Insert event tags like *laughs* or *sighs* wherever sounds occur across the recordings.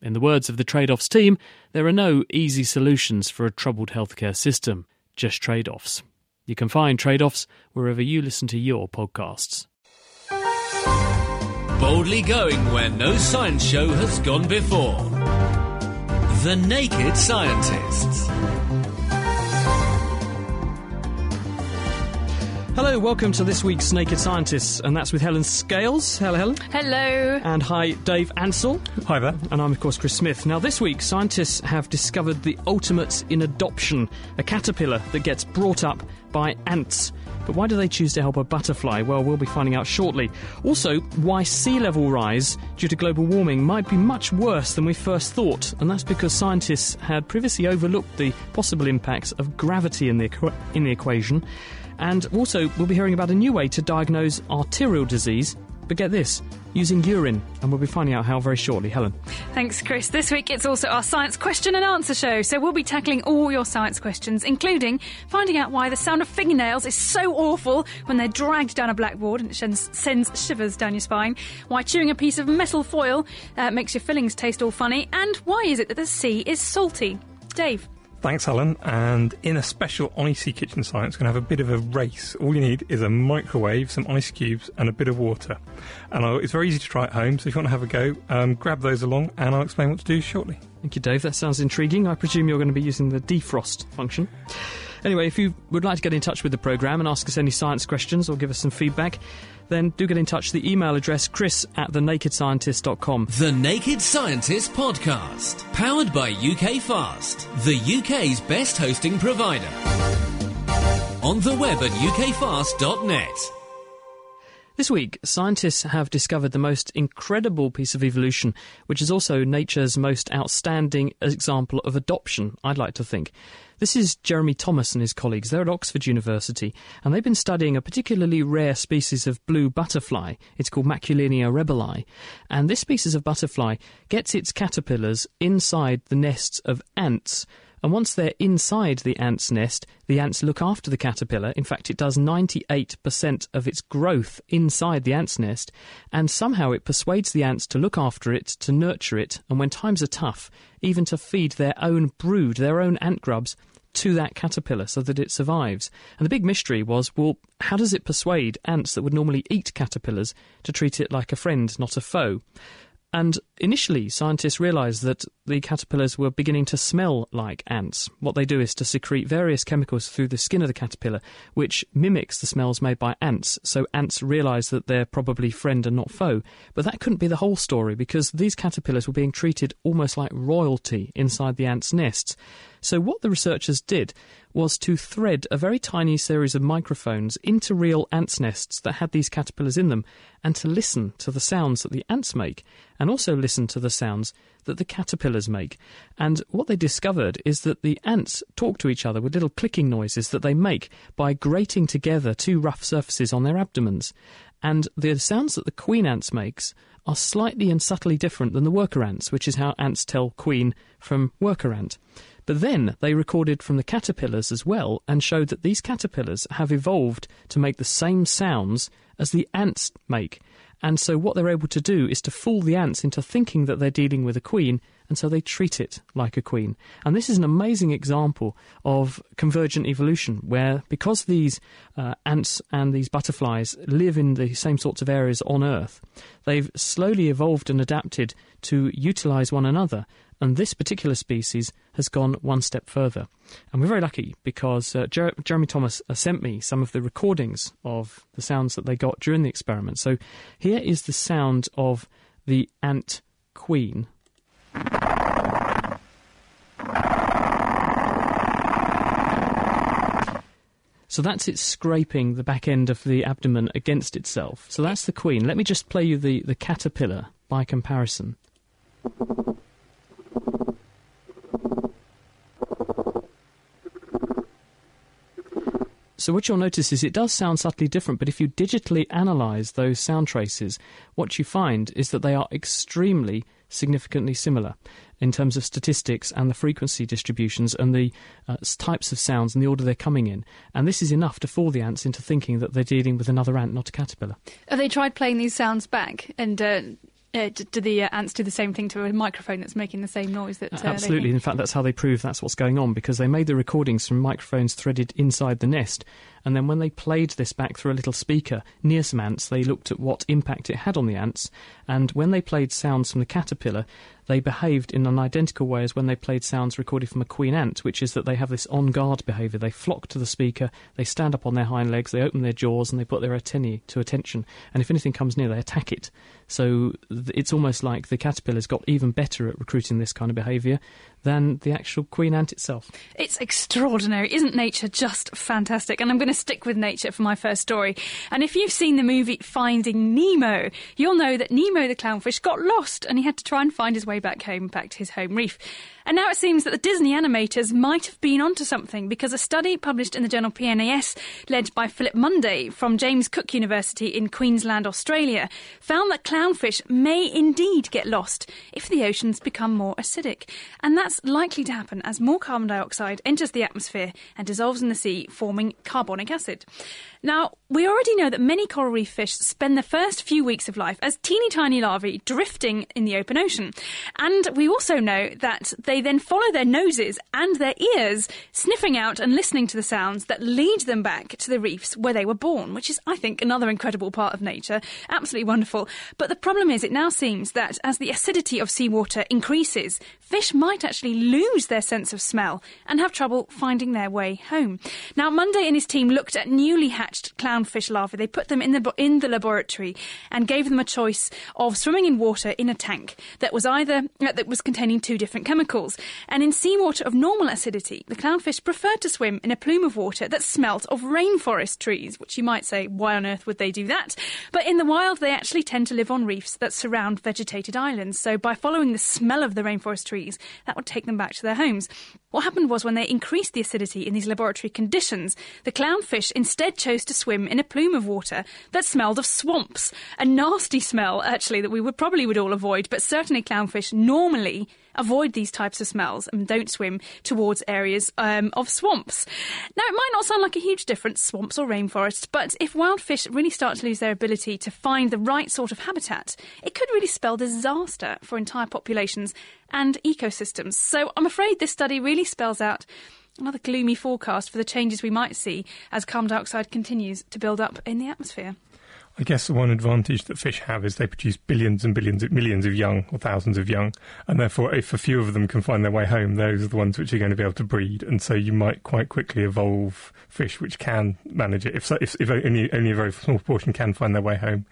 In the words of the Trade Offs team, there are no easy solutions for a troubled healthcare system, just trade offs. You can find Trade Offs wherever you listen to your podcasts. Boldly going where no science show has gone before. The Naked Scientists. Hello, welcome to this week's Naked Scientists, and that's with Helen Scales. Hello, Helen. Hello. And hi, Dave Ansell. Hi there. And I'm, of course, Chris Smith. Now, this week, scientists have discovered the ultimate in adoption a caterpillar that gets brought up by ants. But why do they choose to help a butterfly? Well, we'll be finding out shortly. Also, why sea level rise due to global warming might be much worse than we first thought, and that's because scientists had previously overlooked the possible impacts of gravity in the, in the equation. And also, we'll be hearing about a new way to diagnose arterial disease. But get this, using urine, and we'll be finding out how very shortly. Helen. Thanks, Chris. This week it's also our science question and answer show, so we'll be tackling all your science questions, including finding out why the sound of fingernails is so awful when they're dragged down a blackboard and it sends, sends shivers down your spine, why chewing a piece of metal foil uh, makes your fillings taste all funny, and why is it that the sea is salty. Dave. Thanks, Helen. And in a special icy kitchen science, we're going to have a bit of a race. All you need is a microwave, some ice cubes, and a bit of water. And I'll, it's very easy to try at home, so if you want to have a go, um, grab those along, and I'll explain what to do shortly. Thank you, Dave. That sounds intriguing. I presume you're going to be using the defrost function. Anyway, if you would like to get in touch with the programme and ask us any science questions or give us some feedback, then do get in touch. The email address chris at thenakedscientist.com. The Naked Scientist Podcast. Powered by UK Fast, the UK's best hosting provider. On the web at ukfast.net. This week, scientists have discovered the most incredible piece of evolution, which is also nature's most outstanding example of adoption, I'd like to think. This is Jeremy Thomas and his colleagues. They're at Oxford University, and they've been studying a particularly rare species of blue butterfly. It's called Maculinea rebeli. And this species of butterfly gets its caterpillars inside the nests of ants. And once they're inside the ant's nest, the ants look after the caterpillar. In fact, it does 98% of its growth inside the ant's nest. And somehow it persuades the ants to look after it, to nurture it, and when times are tough, even to feed their own brood, their own ant grubs, to that caterpillar so that it survives. And the big mystery was well, how does it persuade ants that would normally eat caterpillars to treat it like a friend, not a foe? And initially, scientists realized that the caterpillars were beginning to smell like ants. What they do is to secrete various chemicals through the skin of the caterpillar, which mimics the smells made by ants. So ants realize that they're probably friend and not foe. But that couldn't be the whole story because these caterpillars were being treated almost like royalty inside the ants' nests. So, what the researchers did was to thread a very tiny series of microphones into real ants' nests that had these caterpillars in them and to listen to the sounds that the ants make and also listen to the sounds that the caterpillars make. And what they discovered is that the ants talk to each other with little clicking noises that they make by grating together two rough surfaces on their abdomens. And the sounds that the queen ants makes are slightly and subtly different than the worker ants, which is how ants tell queen from worker ant. But then they recorded from the caterpillars as well and showed that these caterpillars have evolved to make the same sounds as the ants make. And so what they're able to do is to fool the ants into thinking that they're dealing with a queen, and so they treat it like a queen. And this is an amazing example of convergent evolution, where because these uh, ants and these butterflies live in the same sorts of areas on Earth, they've slowly evolved and adapted to utilize one another And this particular species has gone one step further. And we're very lucky because uh, Jer- Jeremy Thomas uh, sent me some of the recordings of the sounds that they got during the experiment. So here is the sound of the ant queen. So that's it scraping the back end of the abdomen against itself. So that's the queen. Let me just play you the, the caterpillar by comparison. So what you'll notice is it does sound subtly different, but if you digitally analyze those sound traces, what you find is that they are extremely significantly similar in terms of statistics and the frequency distributions and the uh, types of sounds and the order they're coming in. And this is enough to fool the ants into thinking that they're dealing with another ant, not a caterpillar. Have they tried playing these sounds back? And uh, uh, do the uh, ants do the same thing to a microphone that's making the same noise that? Uh, Absolutely. In fact, that's how they prove that's what's going on because they made the recordings from microphones threaded inside the nest. And then when they played this back through a little speaker near some ants, they looked at what impact it had on the ants. And when they played sounds from the caterpillar, they behaved in an identical way as when they played sounds recorded from a queen ant, which is that they have this on guard behaviour. They flock to the speaker, they stand up on their hind legs, they open their jaws, and they put their antennae to attention. And if anything comes near, they attack it. So it's almost like the caterpillar's got even better at recruiting this kind of behaviour than the actual queen ant itself. It's extraordinary. Isn't nature just fantastic? And I'm going to stick with nature for my first story. And if you've seen the movie Finding Nemo, you'll know that Nemo the clownfish got lost and he had to try and find his way back home, back to his home reef. And now it seems that the Disney animators might have been onto something because a study published in the journal PNAS, led by Philip Munday from James Cook University in Queensland, Australia, found that clownfish may indeed get lost if the oceans become more acidic. And that's likely to happen as more carbon dioxide enters the atmosphere and dissolves in the sea, forming carbonic acid. Now, we already know that many coral reef fish spend the first few weeks of life as teeny tiny larvae drifting in the open ocean. And we also know that they then follow their noses and their ears, sniffing out and listening to the sounds that lead them back to the reefs where they were born, which is, I think, another incredible part of nature. Absolutely wonderful. But the problem is, it now seems that as the acidity of seawater increases, fish might actually lose their sense of smell and have trouble finding their way home. Now, Munday and his team looked at newly hatched clownfish larvae. They put them in the in the laboratory and gave them a choice of swimming in water in a tank that was either uh, that was containing two different chemicals. And in seawater of normal acidity, the clownfish preferred to swim in a plume of water that smelt of rainforest trees. Which you might say, why on earth would they do that? But in the wild, they actually tend to live on reefs that surround vegetated islands. So by following the smell of the rainforest trees, that would take them back to their homes. What happened was when they increased the acidity in these laboratory conditions, the clownfish instead chose to swim in a plume of water that smelled of swamps. A nasty smell, actually, that we would probably would all avoid, but certainly clownfish normally avoid these types of smells and don't swim towards areas um, of swamps. Now, it might not sound like a huge difference, swamps or rainforests, but if wild fish really start to lose their ability to find the right sort of habitat, it could really spell disaster for entire populations and ecosystems. So I'm afraid this study really spells out another gloomy forecast for the changes we might see as carbon dioxide continues to build up in the atmosphere. I guess the one advantage that fish have is they produce billions and billions, of millions of young or thousands of young, and therefore, if a few of them can find their way home, those are the ones which are going to be able to breed. And so, you might quite quickly evolve fish which can manage it. If so, if, if only only a very small portion can find their way home,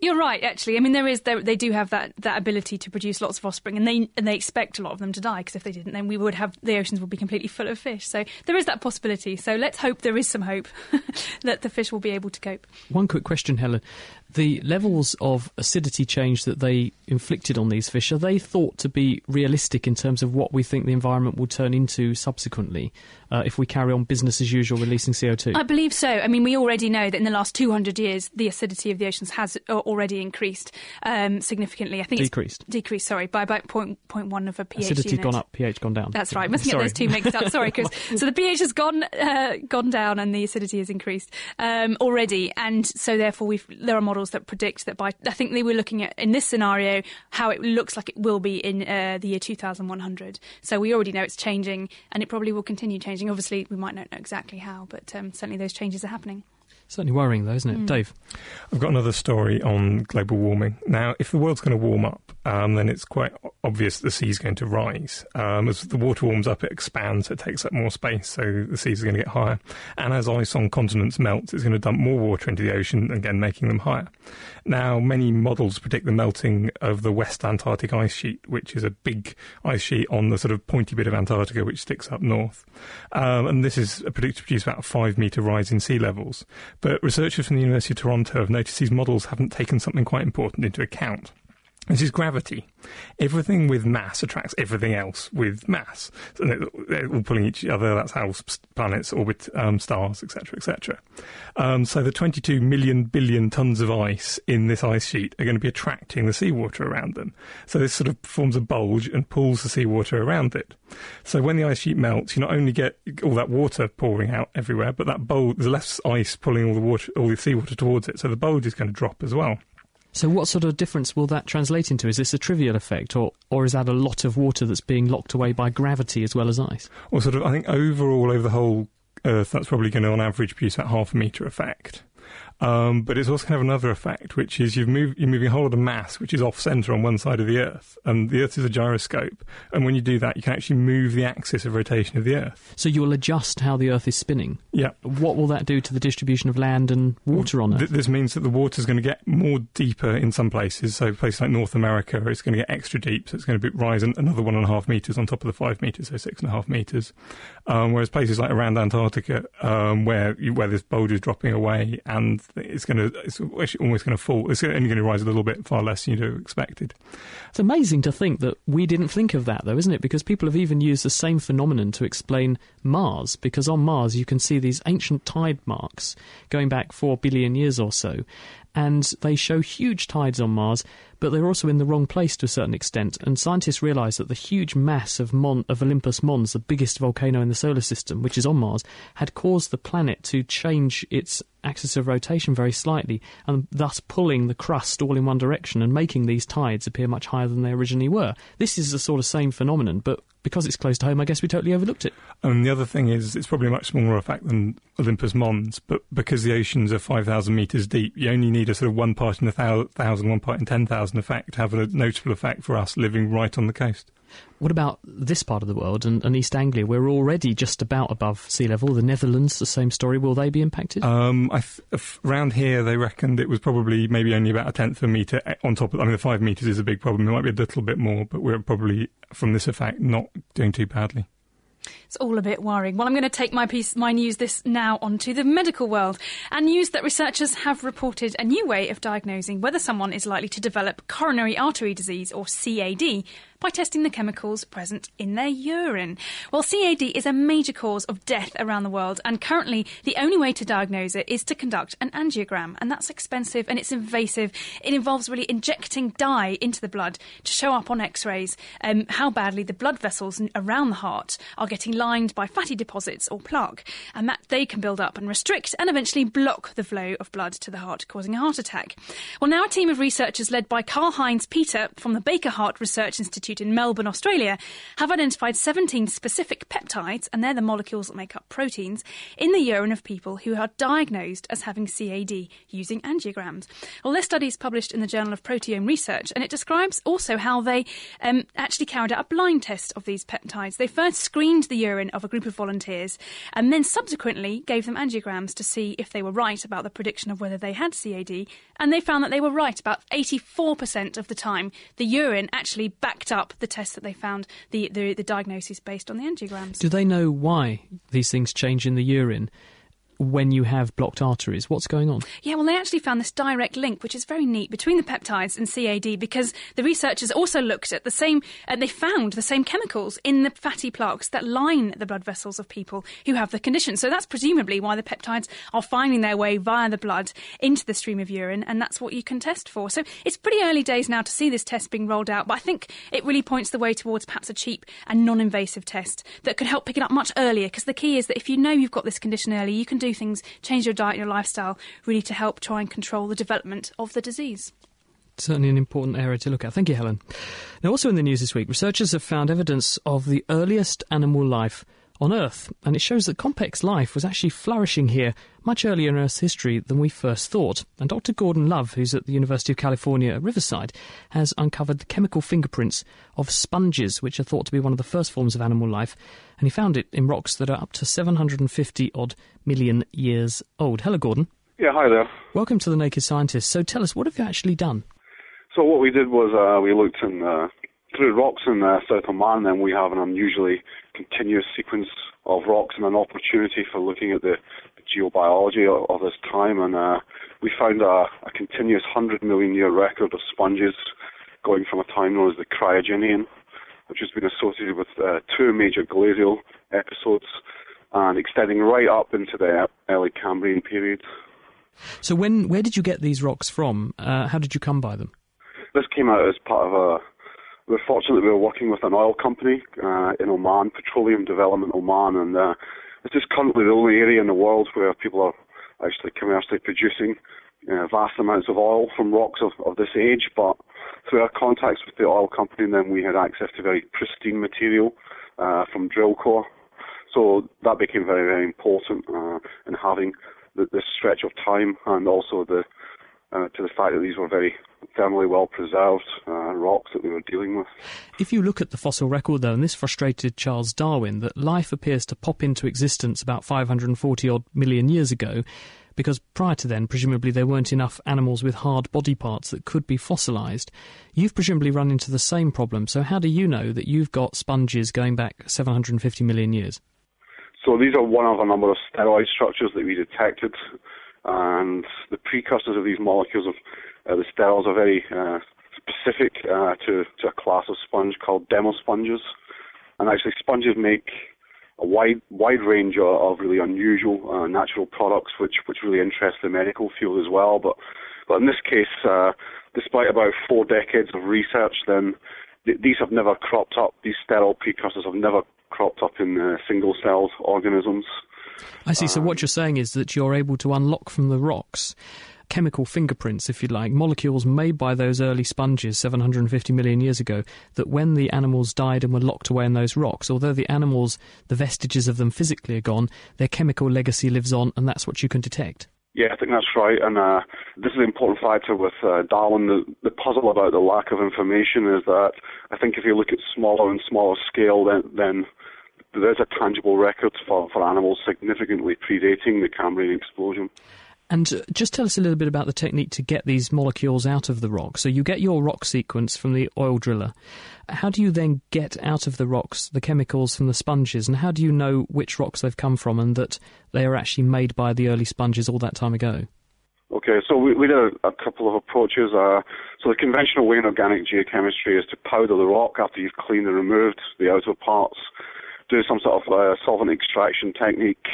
You're right, actually. I mean, there is there, they do have that, that ability to produce lots of offspring, and they and they expect a lot of them to die because if they didn't, then we would have the oceans would be completely full of fish. So there is that possibility. So let's hope there is some hope *laughs* that the fish will be able to cope. One quick question, Helen. The levels of acidity change that they inflicted on these fish, are they thought to be realistic in terms of what we think the environment will turn into subsequently uh, if we carry on business as usual releasing CO2? I believe so. I mean, we already know that in the last 200 years, the acidity of the oceans has uh, already increased um, significantly. I think Decreased. it's decreased. Sorry, by about point, point one of a pH Acidity's unit. gone up, pH gone down. That's right. Mustn't Sorry. get those two mixed up. *laughs* Sorry, Chris. So the pH has gone uh, gone down and the acidity has increased um, already, and so therefore we've, there are models that predict that by I think they were looking at in this scenario how it looks like it will be in uh, the year 2100. So we already know it's changing, and it probably will continue changing. Obviously, we might not know exactly how, but um, certainly those changes are happening. Certainly worrying, though, isn't it? Mm. Dave? I've got another story on global warming. Now, if the world's going to warm up, um, then it's quite obvious the sea is going to rise. Um, as the water warms up, it expands, it takes up more space, so the seas are going to get higher. And as ice on continents melts, it's going to dump more water into the ocean, again making them higher. Now, many models predict the melting of the West Antarctic ice sheet, which is a big ice sheet on the sort of pointy bit of Antarctica which sticks up north. Um, and this is predicted to produce about a five metre rise in sea levels. But researchers from the University of Toronto have noticed these models haven't taken something quite important into account. This is gravity. Everything with mass attracts everything else with mass. So they're all pulling each other. That's how planets orbit um, stars, etc., etc. Um, so the 22 million billion tons of ice in this ice sheet are going to be attracting the seawater around them. So this sort of forms a bulge and pulls the seawater around it. So when the ice sheet melts, you not only get all that water pouring out everywhere, but that bulge, there's less ice pulling all the water, all the seawater towards it. So the bulge is going to drop as well. So, what sort of difference will that translate into? Is this a trivial effect, or, or is that a lot of water that's being locked away by gravity as well as ice? Well, sort of, I think overall over the whole Earth, that's probably going to, on average, produce about half a metre effect. Um, but it's also going to have another effect, which is you've moved, you're moving a whole lot of mass, which is off center on one side of the Earth, and the Earth is a gyroscope. And when you do that, you can actually move the axis of rotation of the Earth. So you will adjust how the Earth is spinning. Yeah. What will that do to the distribution of land and water on Earth? Th- this means that the water is going to get more deeper in some places. So places like North America, it's going to get extra deep, so it's going to be, rise another one and a half meters on top of the five meters, so six and a half meters. Um, whereas places like around Antarctica, um, where you, where this bulge is dropping away and it's going to it's almost going to fall. It's only going to rise a little bit, far less than you'd have expected. It's amazing to think that we didn't think of that, though, isn't it? Because people have even used the same phenomenon to explain Mars. Because on Mars, you can see these ancient tide marks going back four billion years or so, and they show huge tides on Mars but they're also in the wrong place to a certain extent. And scientists realise that the huge mass of, Mon- of Olympus Mons, the biggest volcano in the solar system, which is on Mars, had caused the planet to change its axis of rotation very slightly, and thus pulling the crust all in one direction and making these tides appear much higher than they originally were. This is the sort of same phenomenon, but because it's close to home, I guess we totally overlooked it. And the other thing is, it's probably a much smaller effect than Olympus Mons, but because the oceans are 5,000 metres deep, you only need a sort of one part in a thousand, one part in 10,000 effect to have a notable effect for us living right on the coast. What about this part of the world and, and, East Anglia? We're already just about above sea level. The Netherlands, the same story. Will they be impacted? Um, th- around here, they reckoned it was probably maybe only about a tenth of a metre on top of. I mean, the five metres is a big problem. It might be a little bit more, but we're probably from this effect not doing too badly. It's all a bit worrying. Well, I'm going to take my piece, my news this now onto the medical world and news that researchers have reported a new way of diagnosing whether someone is likely to develop coronary artery disease or CAD by testing the chemicals present in their urine. Well, CAD is a major cause of death around the world, and currently the only way to diagnose it is to conduct an angiogram, and that's expensive and it's invasive. It involves really injecting dye into the blood to show up on x rays um, how badly the blood vessels around the heart are getting lined by fatty deposits or plaque, and that they can build up and restrict and eventually block the flow of blood to the heart, causing a heart attack. Well, now a team of researchers led by Karl Heinz Peter from the Baker Heart Research Institute Institute in Melbourne, Australia, have identified 17 specific peptides, and they're the molecules that make up proteins, in the urine of people who are diagnosed as having CAD using angiograms. Well, this study is published in the Journal of Proteome Research, and it describes also how they um, actually carried out a blind test of these peptides. They first screened the urine of a group of volunteers and then subsequently gave them angiograms to see if they were right about the prediction of whether they had CAD, and they found that they were right about 84% of the time. The urine actually backed up the tests that they found, the, the, the diagnosis based on the angiograms. Do they know why these things change in the urine? When you have blocked arteries? What's going on? Yeah, well, they actually found this direct link, which is very neat, between the peptides and CAD because the researchers also looked at the same, and they found the same chemicals in the fatty plaques that line the blood vessels of people who have the condition. So that's presumably why the peptides are finding their way via the blood into the stream of urine, and that's what you can test for. So it's pretty early days now to see this test being rolled out, but I think it really points the way towards perhaps a cheap and non invasive test that could help pick it up much earlier because the key is that if you know you've got this condition early, you can do do things, change your diet, your lifestyle, really to help try and control the development of the disease certainly an important area to look at. Thank you, Helen. Now, also in the news this week, researchers have found evidence of the earliest animal life on Earth, and it shows that complex life was actually flourishing here much earlier in Earth's history than we first thought. And Dr. Gordon Love, who's at the University of California at Riverside, has uncovered the chemical fingerprints of sponges, which are thought to be one of the first forms of animal life, and he found it in rocks that are up to 750 odd million years old. Hello, Gordon. Yeah, hi there. Welcome to the Naked Scientist. So tell us, what have you actually done? So what we did was uh, we looked in uh, through rocks in uh, South Oman, and we have an unusually continuous sequence of rocks and an opportunity for looking at the, the geobiology of, of, this time. And uh, we found a, a continuous 100 million year record of sponges going from a time known as the Cryogenian, which has been associated with uh, two major glacial episodes and extending right up into the early Cambrian period. So, when where did you get these rocks from? Uh, how did you come by them? This came out as part of a we're fortunate we were working with an oil company uh, in Oman, Petroleum Development Oman, and uh, just currently the only area in the world where people are actually commercially producing uh, vast amounts of oil from rocks of, of this age. But through our contacts with the oil company, then we had access to very pristine material uh, from drill core. So that became very, very important uh, in having the, this stretch of time and also the uh, to the fact that these were very thermally well preserved uh, rocks that we were dealing with. If you look at the fossil record, though, and this frustrated Charles Darwin, that life appears to pop into existence about 540 odd million years ago, because prior to then, presumably, there weren't enough animals with hard body parts that could be fossilised. You've presumably run into the same problem, so how do you know that you've got sponges going back 750 million years? So these are one of a number of steroid structures that we detected and the precursors of these molecules of uh, the sterols are very uh, specific uh, to, to a class of sponge called demosponges. And actually, sponges make a wide wide range of, really unusual uh, natural products, which which really interest the medical field as well. But but in this case, uh, despite about four decades of research, then th- these have never cropped up. These sterol precursors have never cropped up in uh, single celled organisms. I see. So what you're saying is that you're able to unlock from the rocks chemical fingerprints, if you like, molecules made by those early sponges 750 million years ago, that when the animals died and were locked away in those rocks, although the animals, the vestiges of them physically are gone, their chemical legacy lives on, and that's what you can detect. Yeah, I think that's right. And uh, this is an important factor with uh, Darwin. The, the puzzle about the lack of information is that I think if you look at smaller and smaller scale, then, then there's a tangible record for, for animals significantly predating the Cambrian explosion. And just tell us a little bit about the technique to get these molecules out of the rock. So you get your rock sequence from the oil driller. How do you then get out of the rocks the chemicals from the sponges? And how do you know which rocks they've come from and that they are actually made by the early sponges all that time ago? Okay, so we, we did a, a, couple of approaches. Uh, so the conventional way in organic geochemistry is to powder the rock after you've cleaned and removed the outer parts do some sort of uh, solvent extraction technique,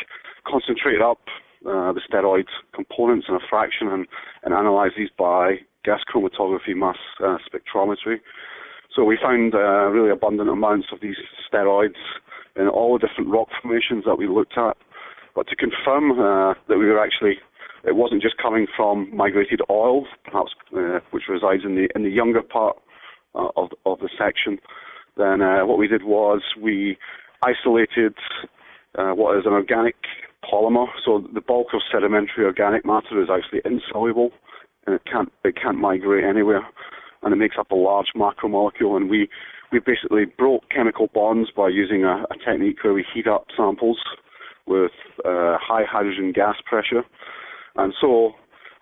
concentrate up uh, the steroid components in a fraction and, and analyze these by gas chromatography mass uh, spectrometry. So we found uh, really abundant amounts of these steroids in all the different rock formations that we looked at. But to confirm uh, that we were actually, it wasn't just coming from migrated oil, perhaps uh, which resides in the in the younger part of of the section. Then what we did was we isolated uh, what is an organic polymer. So the bulk of sedimentary organic matter is actually insoluble, and it can't it can't migrate anywhere, and it makes up a large macromolecule. And we we basically broke chemical bonds by using a, a technique where we heat up samples with uh, high hydrogen gas pressure, and so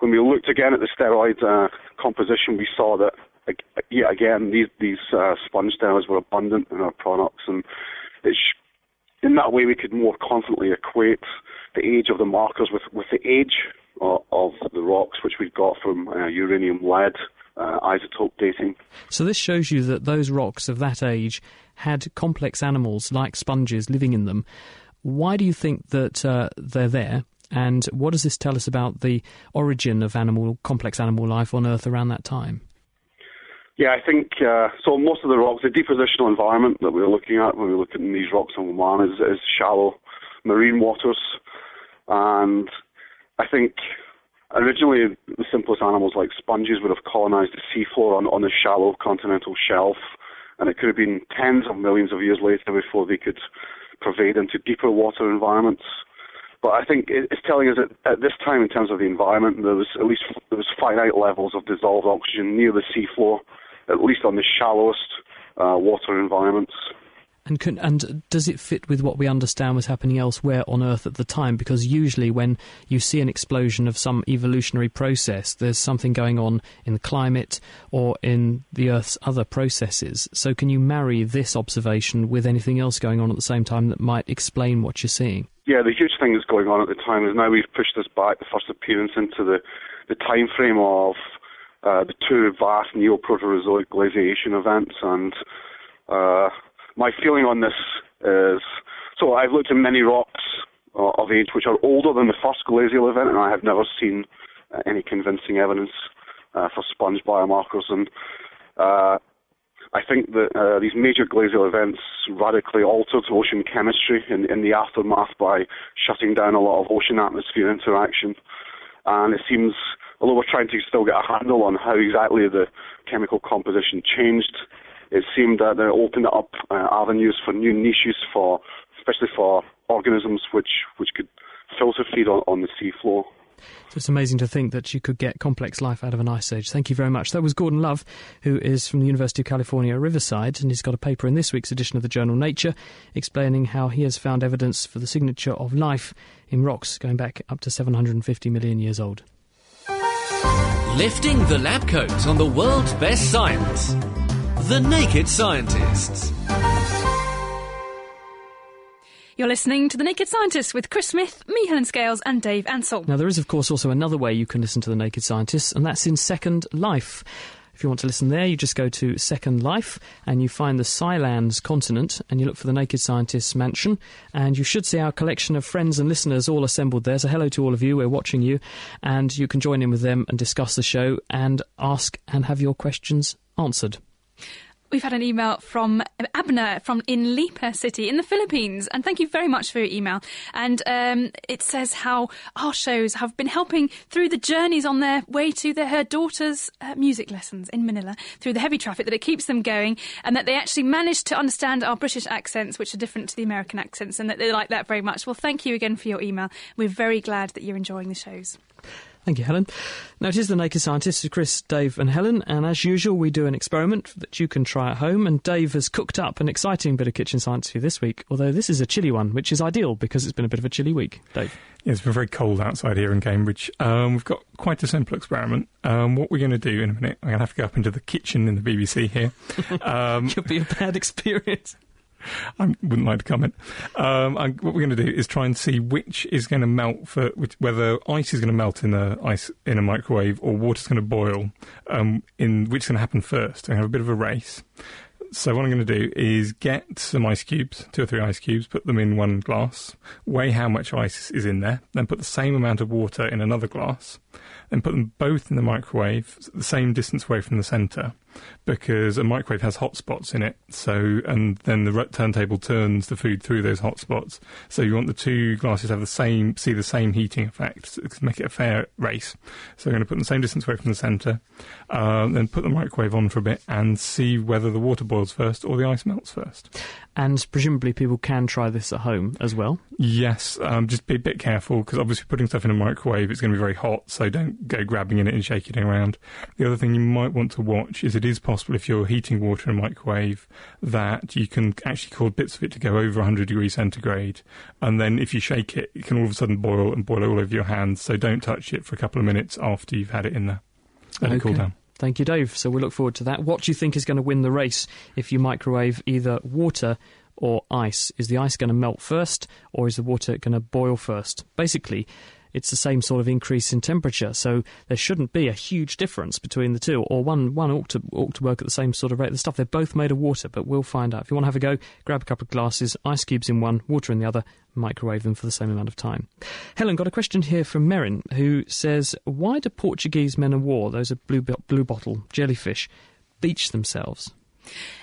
when we looked again at the steroid uh, composition, we saw that yet again these these uh, sponge steroids were abundant in our products, and in that way, we could more confidently equate the age of the markers with, with the age of, of the rocks, which we've got from uh, uranium lead uh, isotope dating. So, this shows you that those rocks of that age had complex animals like sponges living in them. Why do you think that uh, they're there? And what does this tell us about the origin of animal, complex animal life on Earth around that time? Yeah, I think uh, so. Most of the rocks, the depositional environment that we're looking at when we look at these rocks on Oman is, is shallow marine waters, and I think originally the simplest animals like sponges would have colonized the seafloor on, on the shallow continental shelf, and it could have been tens of millions of years later before they could pervade into deeper water environments. But I think it's telling us that at this time, in terms of the environment, there was at least there was finite levels of dissolved oxygen near the seafloor, at least on the shallowest uh, water environments. And can, and does it fit with what we understand was happening elsewhere on Earth at the time? Because usually, when you see an explosion of some evolutionary process, there's something going on in the climate or in the Earth's other processes. So, can you marry this observation with anything else going on at the same time that might explain what you're seeing? Yeah, the huge thing that's going on at the time is now we've pushed this back, the first appearance, into the the time frame of uh, the two vast Neoproterozoic glaciation events and. Uh, my feeling on this is so I've looked at many rocks uh, of age which are older than the first glacial event, and I have never seen uh, any convincing evidence uh, for sponge biomarkers. And I think that these major glacial events radically altered ocean chemistry in, in the aftermath by shutting down a lot of ocean atmosphere interaction. And it seems, although we're trying to still get a handle on how exactly the chemical composition changed, it seemed that they opened up uh, avenues for new niches for, especially for organisms which which could filter feed on, on the seafloor. So it's amazing to think that you could get complex life out of an ice age. Thank you very much. That was Gordon Love, who is from the University of California, Riverside, and he's got a paper in this week's edition of the journal Nature explaining how he has found evidence for the signature of life in rocks going back up to 750 million years old. Lifting the lab coat on the world's best science. The Naked Scientists. You're listening to The Naked Scientists with Chris Smith, me, Helen Scales, and Dave Ansell. Now, there is, of course, also another way you can listen to The Naked Scientists, and that's in Second Life. If you want to listen there, you just go to Second Life and you find the SciLands continent and you look for the Naked Scientists mansion. And you should see our collection of friends and listeners all assembled there. So, hello to all of you. We're watching you. And you can join in with them and discuss the show and ask and have your questions answered. We've had an email from Abner from in Lipa City in the Philippines, and thank you very much for your email. And um, it says how our shows have been helping through the journeys on their way to their, her daughter's uh, music lessons in Manila through the heavy traffic that it keeps them going, and that they actually managed to understand our British accents, which are different to the American accents, and that they like that very much. Well, thank you again for your email. We're very glad that you're enjoying the shows. Thank you, Helen. Now, it is the Naked Scientists, Chris, Dave, and Helen, and as usual, we do an experiment that you can try at home. And Dave has cooked up an exciting bit of kitchen science for you this week, although this is a chilly one, which is ideal because it's been a bit of a chilly week. Dave. Yeah, it's been very cold outside here in Cambridge. Um, we've got quite a simple experiment. Um, what we're going to do in a minute, I'm going to have to go up into the kitchen in the BBC here. *laughs* Um, It'll be a bad experience. I wouldn't like to comment. Um, I, what we're going to do is try and see which is going to melt for which, whether ice is going to melt in a ice in a microwave or water's going to boil. Um, in which is going to happen first. I have a bit of a race. So what I'm going to do is get some ice cubes, two or three ice cubes, put them in one glass, weigh how much ice is in there, then put the same amount of water in another glass, then put them both in the microwave, the same distance away from the centre, because a microwave has hot spots in it. So, and then the turntable turns the food through those hot spots. So you want the two glasses to have the same, see the same heating effect to make it a fair race. So I'm going to put them the same distance away from the centre, uh, then put the microwave on for a bit and see whether the water boils first or the ice melts first. And presumably people can try this at home as well. Yes, um, just be a bit careful because obviously putting stuff in a microwave it's going to be very hot, so don't go grabbing in it and shaking it around. The other thing you might want to watch is it is possible if you're heating water in a microwave that you can actually cause bits of it to go over 100 degrees centigrade, and then if you shake it, it can all of a sudden boil and boil all over your hands. So don't touch it for a couple of minutes after you've had it in there. Let okay. it cool down. Thank you, Dave. So we look forward to that. What do you think is going to win the race if you microwave either water or ice? Is the ice going to melt first, or is the water going to boil first? Basically, it's the same sort of increase in temperature. So there shouldn't be a huge difference between the two, or one one ought to ought to work at the same sort of rate. The stuff they're both made of water, but we'll find out. If you want to have a go, grab a couple of glasses, ice cubes in one, water in the other, microwave them for the same amount of time. Helen got a question here from Merin, who says, "Why do Portuguese men of war, those are blue blue bottle jellyfish, beach themselves?"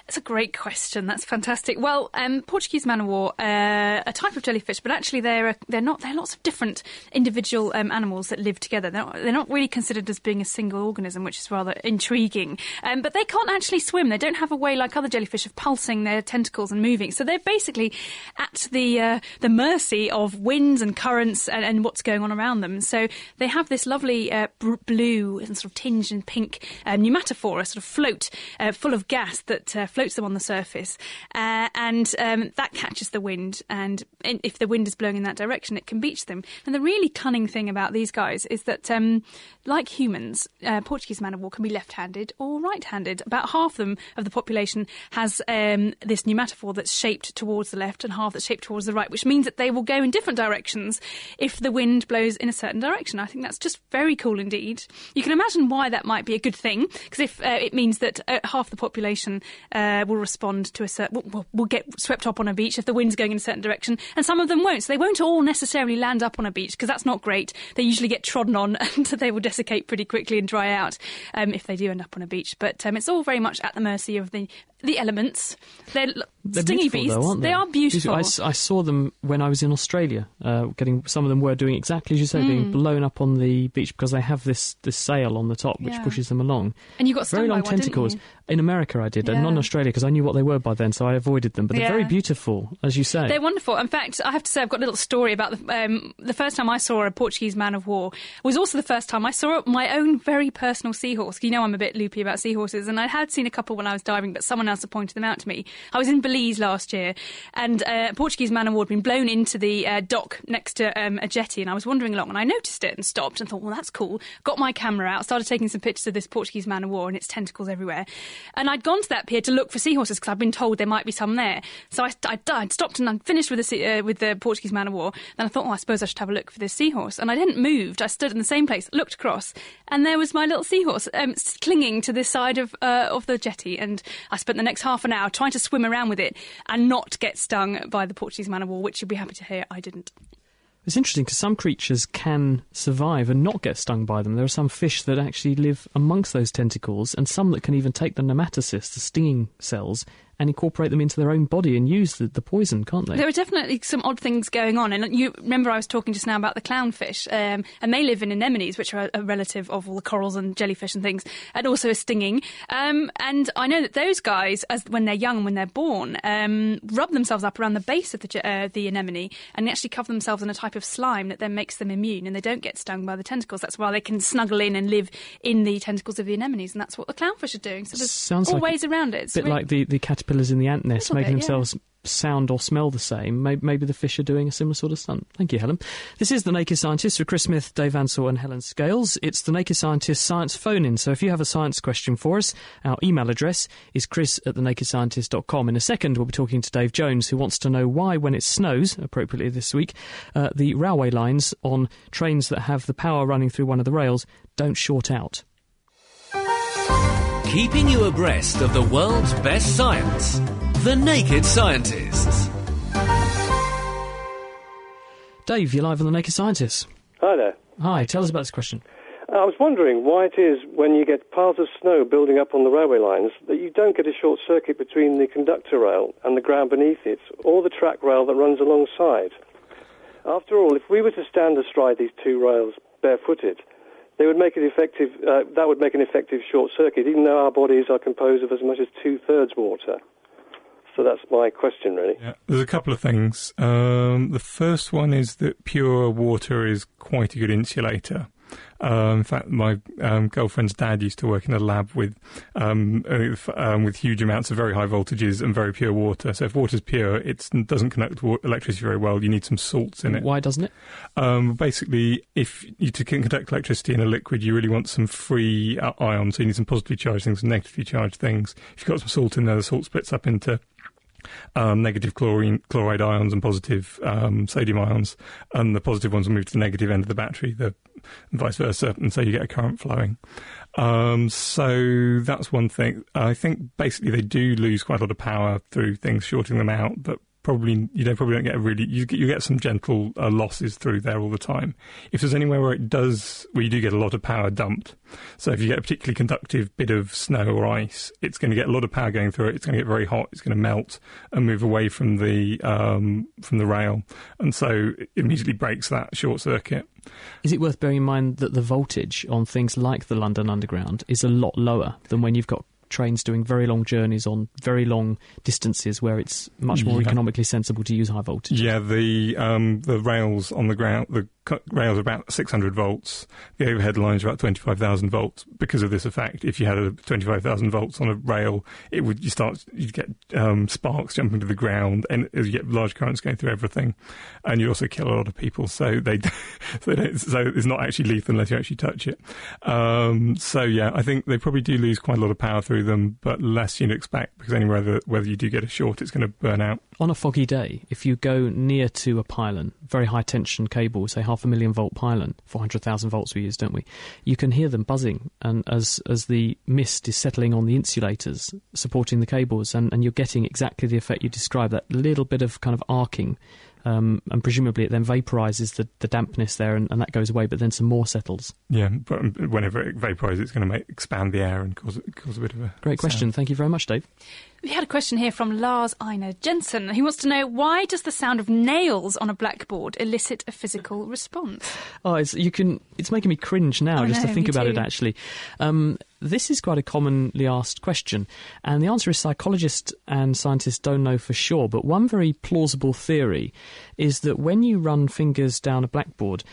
That's a great question. That's fantastic. Well, um, Portuguese man o' war, uh, a type of jellyfish, but actually they're they're not. They're lots of different individual um, animals that live together. They're not, they're not really considered as being a single organism, which is rather intriguing. Um, but they can't actually swim. They don't have a way like other jellyfish of pulsing their tentacles and moving. So they're basically at the uh, the mercy of winds and currents and, and, what's going on around them. So they have this lovely uh, b- blue and sort of tinged and pink um, pneumatophora sort of float uh, full of gas that uh, floats them on the surface, uh, and um, that catches the wind. And if the wind is blowing in that direction, it can beach them. And the really cunning thing about these guys is that, um, like humans, uh, Portuguese man of war can be left-handed or right-handed. About half them of the population has um, this pneumatophore that's shaped towards the left, and half that's shaped towards the right, which means that they will go in different directions if the wind blows in a certain direction. I think that's just very cool indeed. You can imagine why that might be a good thing, because if uh, it means that uh, half the population uh, will respond to a certain, will, will get swept up on a beach if the wind's going in a certain direction, and some of them won't. So they won't all necessarily land up on a beach because that's not great. They usually get trodden on *laughs* and they will desiccate pretty quickly and dry out um, if they do end up on a beach. But um, it's all very much at the mercy of the the elements. They're, They're stingy beasts. Though, they? they? are beautiful. I, I, saw them when I was in Australia. Uh, getting some of them were doing exactly as you say, mm. being blown up on the beach because they have this this sail on the top which yeah. pushes them along. And you got very long one, tentacles. In America, I did, yeah. and not in Australia because I knew what they were by then, so I avoided them. But they're yeah. very beautiful, as you say. They're wonderful. In fact, I have to say, I've got a little story about the, um, the first time I saw a Portuguese man of war. Was also the first time I saw my own very personal seahorse. You know, I'm a bit loopy about seahorses, and I had seen a couple when I was diving, but someone else had pointed them out to me. I was in Belize last year, and uh, Portuguese man of war had been blown into the uh, dock next to um, a jetty, and I was wandering along, and I noticed it and stopped and thought, well, that's cool. Got my camera out, started taking some pictures of this Portuguese man of war and its tentacles everywhere, and I'd gone to that pier to look for seahorses because I'd been told there might be some there. So I, I, would stopped and I finished with the uh, with the Portuguese man of war. Then I thought, oh, I suppose I should have a look for this seahorse, and I didn't moved. I stood in the same place, looked across, and there was my little seahorse um, clinging to this side of uh, of the jetty, and I spent the next half an hour trying to swim around with it and not get stung by the Portuguese man of war, which you'll be happy to hear I didn't. It's interesting because some creatures can survive and not get stung by them. There are some fish that actually live amongst those tentacles, and some that can even take the nematocysts, the stinging cells, and incorporate them into their own body and use the, the poison, can't they? There are definitely some odd things going on. And you remember I was talking just now about the clownfish, um, and they live in anemones, which are a relative of all the corals and jellyfish and things, and also are stinging. Um, and I know that those guys, as when they're young, when they're born, um, rub themselves up around the base of the, uh, the anemone and actually cover themselves in a type of slime that then makes them immune, and they don't get stung by the tentacles. That's why they can snuggle in and live in the tentacles of the anemones, and that's what the clownfish are doing. So there's Sounds all like ways around it. It's a bit really like the, the caterpillars in the ant nest making bit, yeah. themselves sound or smell the same. Maybe, maybe, the fish are doing a similar sort of stunt. Thank you, Helen. This is The Naked Scientist with Chris Smith, Dave Ansell and Helen Scales. It's The Naked Scientist Science Phone-In. So if you have a science question for us, our email address is chris at thenakedscientist.com. In a second, we'll be talking to Dave Jones, who wants to know why, when it snows, appropriately this week, uh, the railway lines on trains that have the power running through one of the rails don't short out. Keeping you abreast of the world's best science. The Naked Scientists. Dave, you're live on The Naked Scientists. Hi there. Hi, tell us about this question. I was wondering why it is when you get piles of snow building up on the railway lines that you don't get a short circuit between the conductor rail and the ground beneath it, or the track rail that runs alongside. After all, if we were to stand astride these two rails barefooted, they would make it effective. Uh, that would make an effective short circuit, even though our bodies are composed of as much as two thirds water. So that's my question, really. Yeah, there's a couple of things. Um, the first one is that pure water is quite a good insulator. Um, in fact, my um, girlfriend's dad used to work in a lab with um, uh, um, with huge amounts of very high voltages and very pure water. So if water's pure, it doesn't conduct electricity very well. You need some salts in it. Why doesn't it? Um, basically, if you to conduct electricity in a liquid, you really want some free uh, ions. So you need some positively charged things and negatively charged things. If you've got some salt in there, the salt splits up into um, negative chlorine, chloride ions and positive um, sodium ions, and the positive ones will move to the negative end of the battery, the vice versa, and so you get a current flowing. Um, so that's one thing. I think basically they do lose quite a lot of power through things shorting them out, but probably you don't probably don't get a really you get, you get some gentle uh, losses through there all the time. If there's anywhere where it does where you do get a lot of power dumped, so if you get a particularly conductive bit of snow or ice, it's going to get a lot of power going through it. It's going to get very hot. It's going to melt and move away from the um, from the rail, and so it immediately breaks that short circuit. Is it worth bearing in mind that the voltage on things like the London Underground is a lot lower than when you've got trains doing very long journeys on very long distances where it's much more Yeah. economically sensible to use high voltage? Yeah, the um, the rails on the ground, the rails are about 600 volts. The overhead lines are about 25,000 volts. Because of this effect, if you had a 25,000 volts on a rail, it would you start you'd get um, sparks jumping to the ground, and you get large currents going through everything, and you also kill a lot of people. So they *laughs* so, they so it's not actually lethal unless you actually touch it. Um, so yeah, I think they probably do lose quite a lot of power through them, but less you'd expect because anywhere whether you do get a short, it's going to burn out. On a foggy day, if you go near to a pylon, very high tension cable, say half a million volt pylon, 400,000 volts we use, don't we? You can hear them buzzing and as, as the mist is settling on the insulators supporting the cables, and, and you're getting exactly the effect you described that little bit of kind of arcing. Um, and presumably it then vaporizes the, the dampness there and, and that goes away, but then some more settles. Yeah, but um, whenever it vaporizes, it's going to make expand the air and cause cause a bit of a Great question. Thank you very much, Dave. We had a question here from Lars Einar Jensen. He wants to know why does the sound of nails on a blackboard elicit a physical response? Oh, it's you can. It's making me cringe now I just know, to think about it. Actually, um, this is quite a commonly asked question, and the answer is psychologists and scientists don't know for sure. But one very plausible theory is that when you run fingers down a blackboard,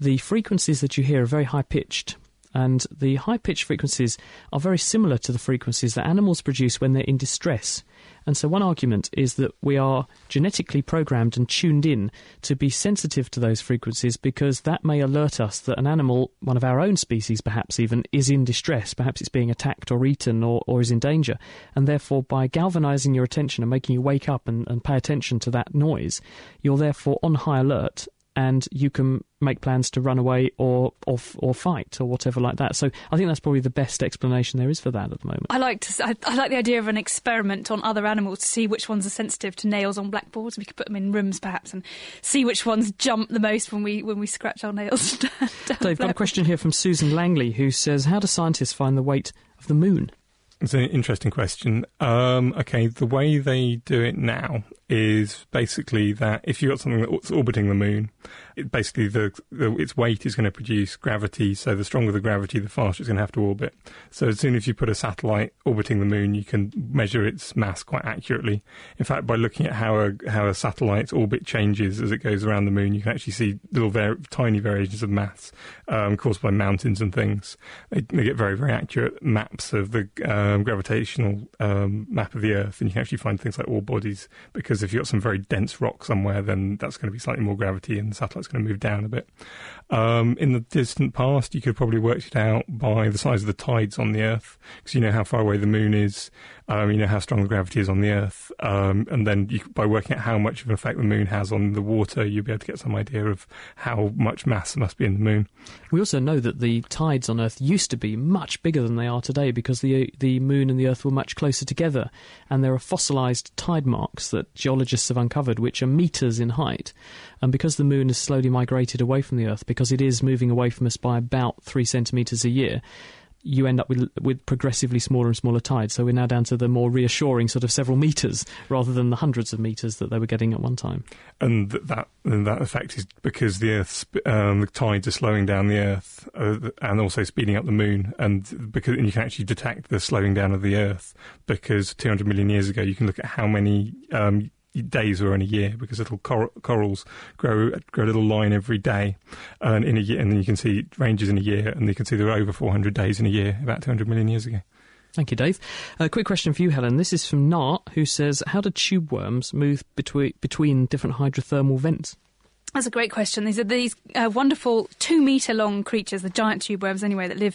the frequencies that you hear are very high pitched. And the high pitched frequencies are very similar to the frequencies that animals produce when they're in distress. And so, one argument is that we are genetically programmed and tuned in to be sensitive to those frequencies because that may alert us that an animal, one of our own species perhaps even, is in distress. Perhaps it's being attacked or eaten or, or is in danger. And therefore, by galvanizing your attention and making you wake up and, and pay attention to that noise, you're therefore on high alert and you can make plans to run away or, or or fight or whatever like that. So I think that's probably the best explanation there is for that at the moment. I like to. I, I like the idea of an experiment on other animals to see which ones are sensitive to nails on blackboards. We could put them in rooms perhaps and see which ones jump the most when we when we scratch our nails. *laughs* Dave, got a question here from Susan Langley who says, "How do scientists find the weight of the moon?" It's an interesting question. Um, okay, the way they do it now is basically that if you've got something that's orbiting the moon, it basically the, the its weight is going to produce gravity. So the stronger the gravity, the faster it's going to have to orbit. So as soon as you put a satellite orbiting the moon, you can measure its mass quite accurately. In fact, by looking at how a how a satellite's orbit changes as it goes around the moon, you can actually see little var- tiny variations of mass um, caused by mountains and things. They, they get very very accurate maps of the um, gravitational um, map of the Earth, and you can actually find things like ore bodies because if you've got some very dense rock somewhere, then that's going to be slightly more gravity, and the satellite's going to move down a bit. Um, in the distant past, you could probably worked it out by the size of the tides on the Earth, because you know how far away the moon is, um, you know how strong the gravity is on the Earth, um, and then you, by working out how much of an effect the moon has on the water, you'll be able to get some idea of how much mass must be in the moon. We also know that the tides on Earth used to be much bigger than they are today because the the moon and the Earth were much closer together, and there are fossilized tide marks that geologists have uncovered, which are meters in height. And because the moon has slowly migrated away from the Earth, because it is moving away from us by about three centimeters a year. You end up with with progressively smaller and smaller tides. So we're now down to the more reassuring sort of several *laughs* meters rather than the hundreds of meters that they were getting at one time. and that and that effect is because the Earth's um, the tides are slowing down the Earth uh, and also speeding up the Moon, and because and you can actually detect the slowing down of the Earth because 200 million years ago you can look at how many um, days were in a year because little cor- corals grow grow a little line every day, and in a year, and then you can see ranges in a year, and you can see there were over 400 days in a year about 200 million years ago. Thank you, Dave. A quick question for you, Helen. This is from Nart, who says, "How do tube worms move between between different hydrothermal vents?" That's a great question. These are these uh, wonderful two metre long creatures, the giant tube worms anyway, that live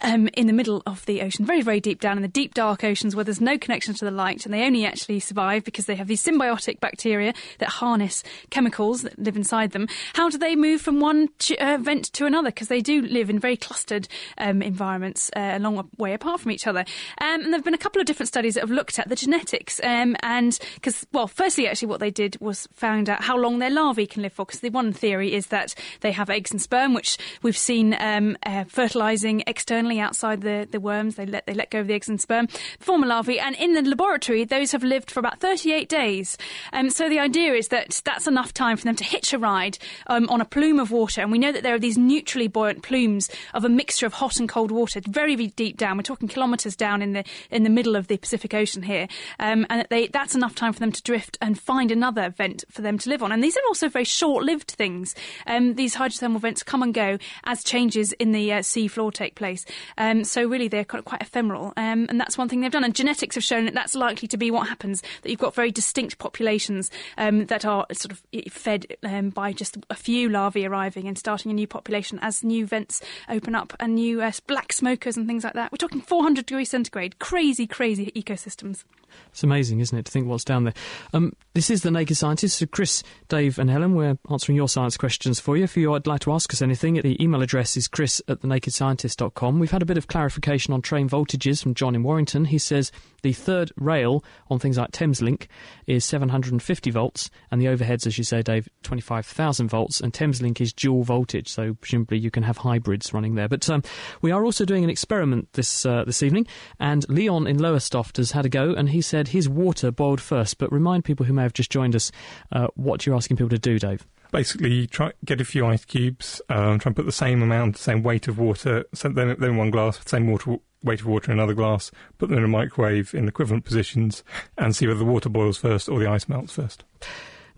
um, in the middle of the ocean, very, very deep down in the deep, dark oceans where there's no connection to the light, and they only actually survive because they have these symbiotic bacteria that harness chemicals that live inside them. How do they move from one uh, vent to another? Because they do live in very clustered um, environments uh, a long way apart from each other. Um, and there have been a couple of different studies that have looked at the genetics, um, and because, well, firstly, actually, what they did was found out how long their larvae can live for. Because the one theory is that they have eggs and sperm, which we've seen um, uh, fertilizing externally outside the, the worms. They let they let go of the eggs and sperm, form a larvae, and in the laboratory, those have lived for about 38 days. Um, so the idea is that that's enough time for them to hitch a ride um, on a plume of water, and we know that there are these neutrally buoyant plumes of a mixture of hot and cold water, very, very deep down. We're talking kilometres down in the in the middle of the Pacific Ocean here, um, and they, that's enough time for them to drift and find another vent for them to live on. And these are also very short-lived things. Um, these hydrothermal vents come and go as changes in the uh, sea floor take place. Um, so really, they're quite, quite ephemeral, um, and that's one thing they've done. And genetics have shown that that's likely to be what happens. That you've got very distinct populations um, that are sort of fed um, by just a few larvae arriving and starting a new population as new vents open up and new uh, black smokers and things like that. We're talking 400 degrees centigrade, crazy, crazy ecosystems. It's amazing, isn't it, to think what's down there. Um, this is The Naked Scientist. So Chris, Dave, and Helen, we're answering your science questions for you. If you'd like to ask us anything, the email address is chris at thenakedscientist.com. We've had a bit of clarification on train voltages from John in Warrington. He says the third rail on things like Thameslink is 750 volts, and the overheads, as you say, Dave, 25,000 volts, and Thameslink is dual voltage, so presumably you can have hybrids running there. But um, we are also doing an experiment this uh, this evening, and Leon in Lowestoft has had a go, and he said his water boiled first. But remind people who may have just joined us uh, what you're asking people to do, Dave. Basically, try get a few ice cubes, um, try and put the same amount, same weight of water, so then then one glass, same water weight of water in another glass, put them in a microwave in equivalent positions, and see whether the water boils first or the ice melts first.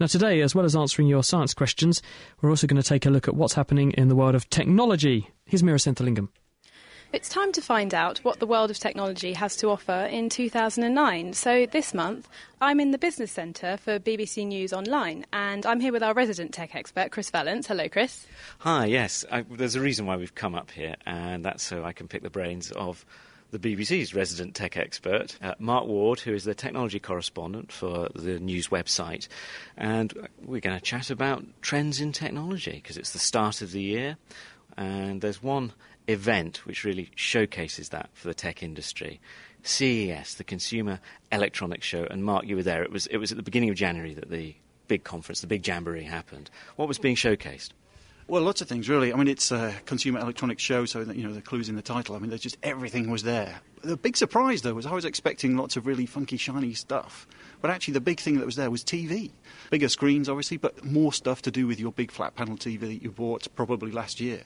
Now, today, as well as answering your science questions, we're also going to take a look at what's happening in the world of technology. Here's Meera Senthilingam. It's time to find out what the world of technology has to offer in 2009. So, this month, I'm in the Business Centre for BBC News Online, and I'm here with our resident tech expert, Chris Vallance. Hello, Chris. Hi, yes. I, there's a reason why we've come up here, and that's so I can pick the brains of the BBC's resident tech expert, uh, Mark Ward, who is the technology correspondent for the news website. And we're going to chat about trends in technology because it's the start of the year. And there's one event which really showcases that for the tech industry. CES, the Consumer Electronics Show, and Mark, you were there. It was it was at the beginning of January that the big conference, the big jamboree, happened. What was being showcased? Well, lots of things, really. I mean, it's a consumer electronics show, so that, you know the clues in the title. I mean, there's just everything was there. The big surprise, though, was I was expecting lots of really funky, shiny stuff, but actually the big thing that was there was TV. Bigger screens, obviously, but more stuff to do with your big flat panel TV that you bought probably last year.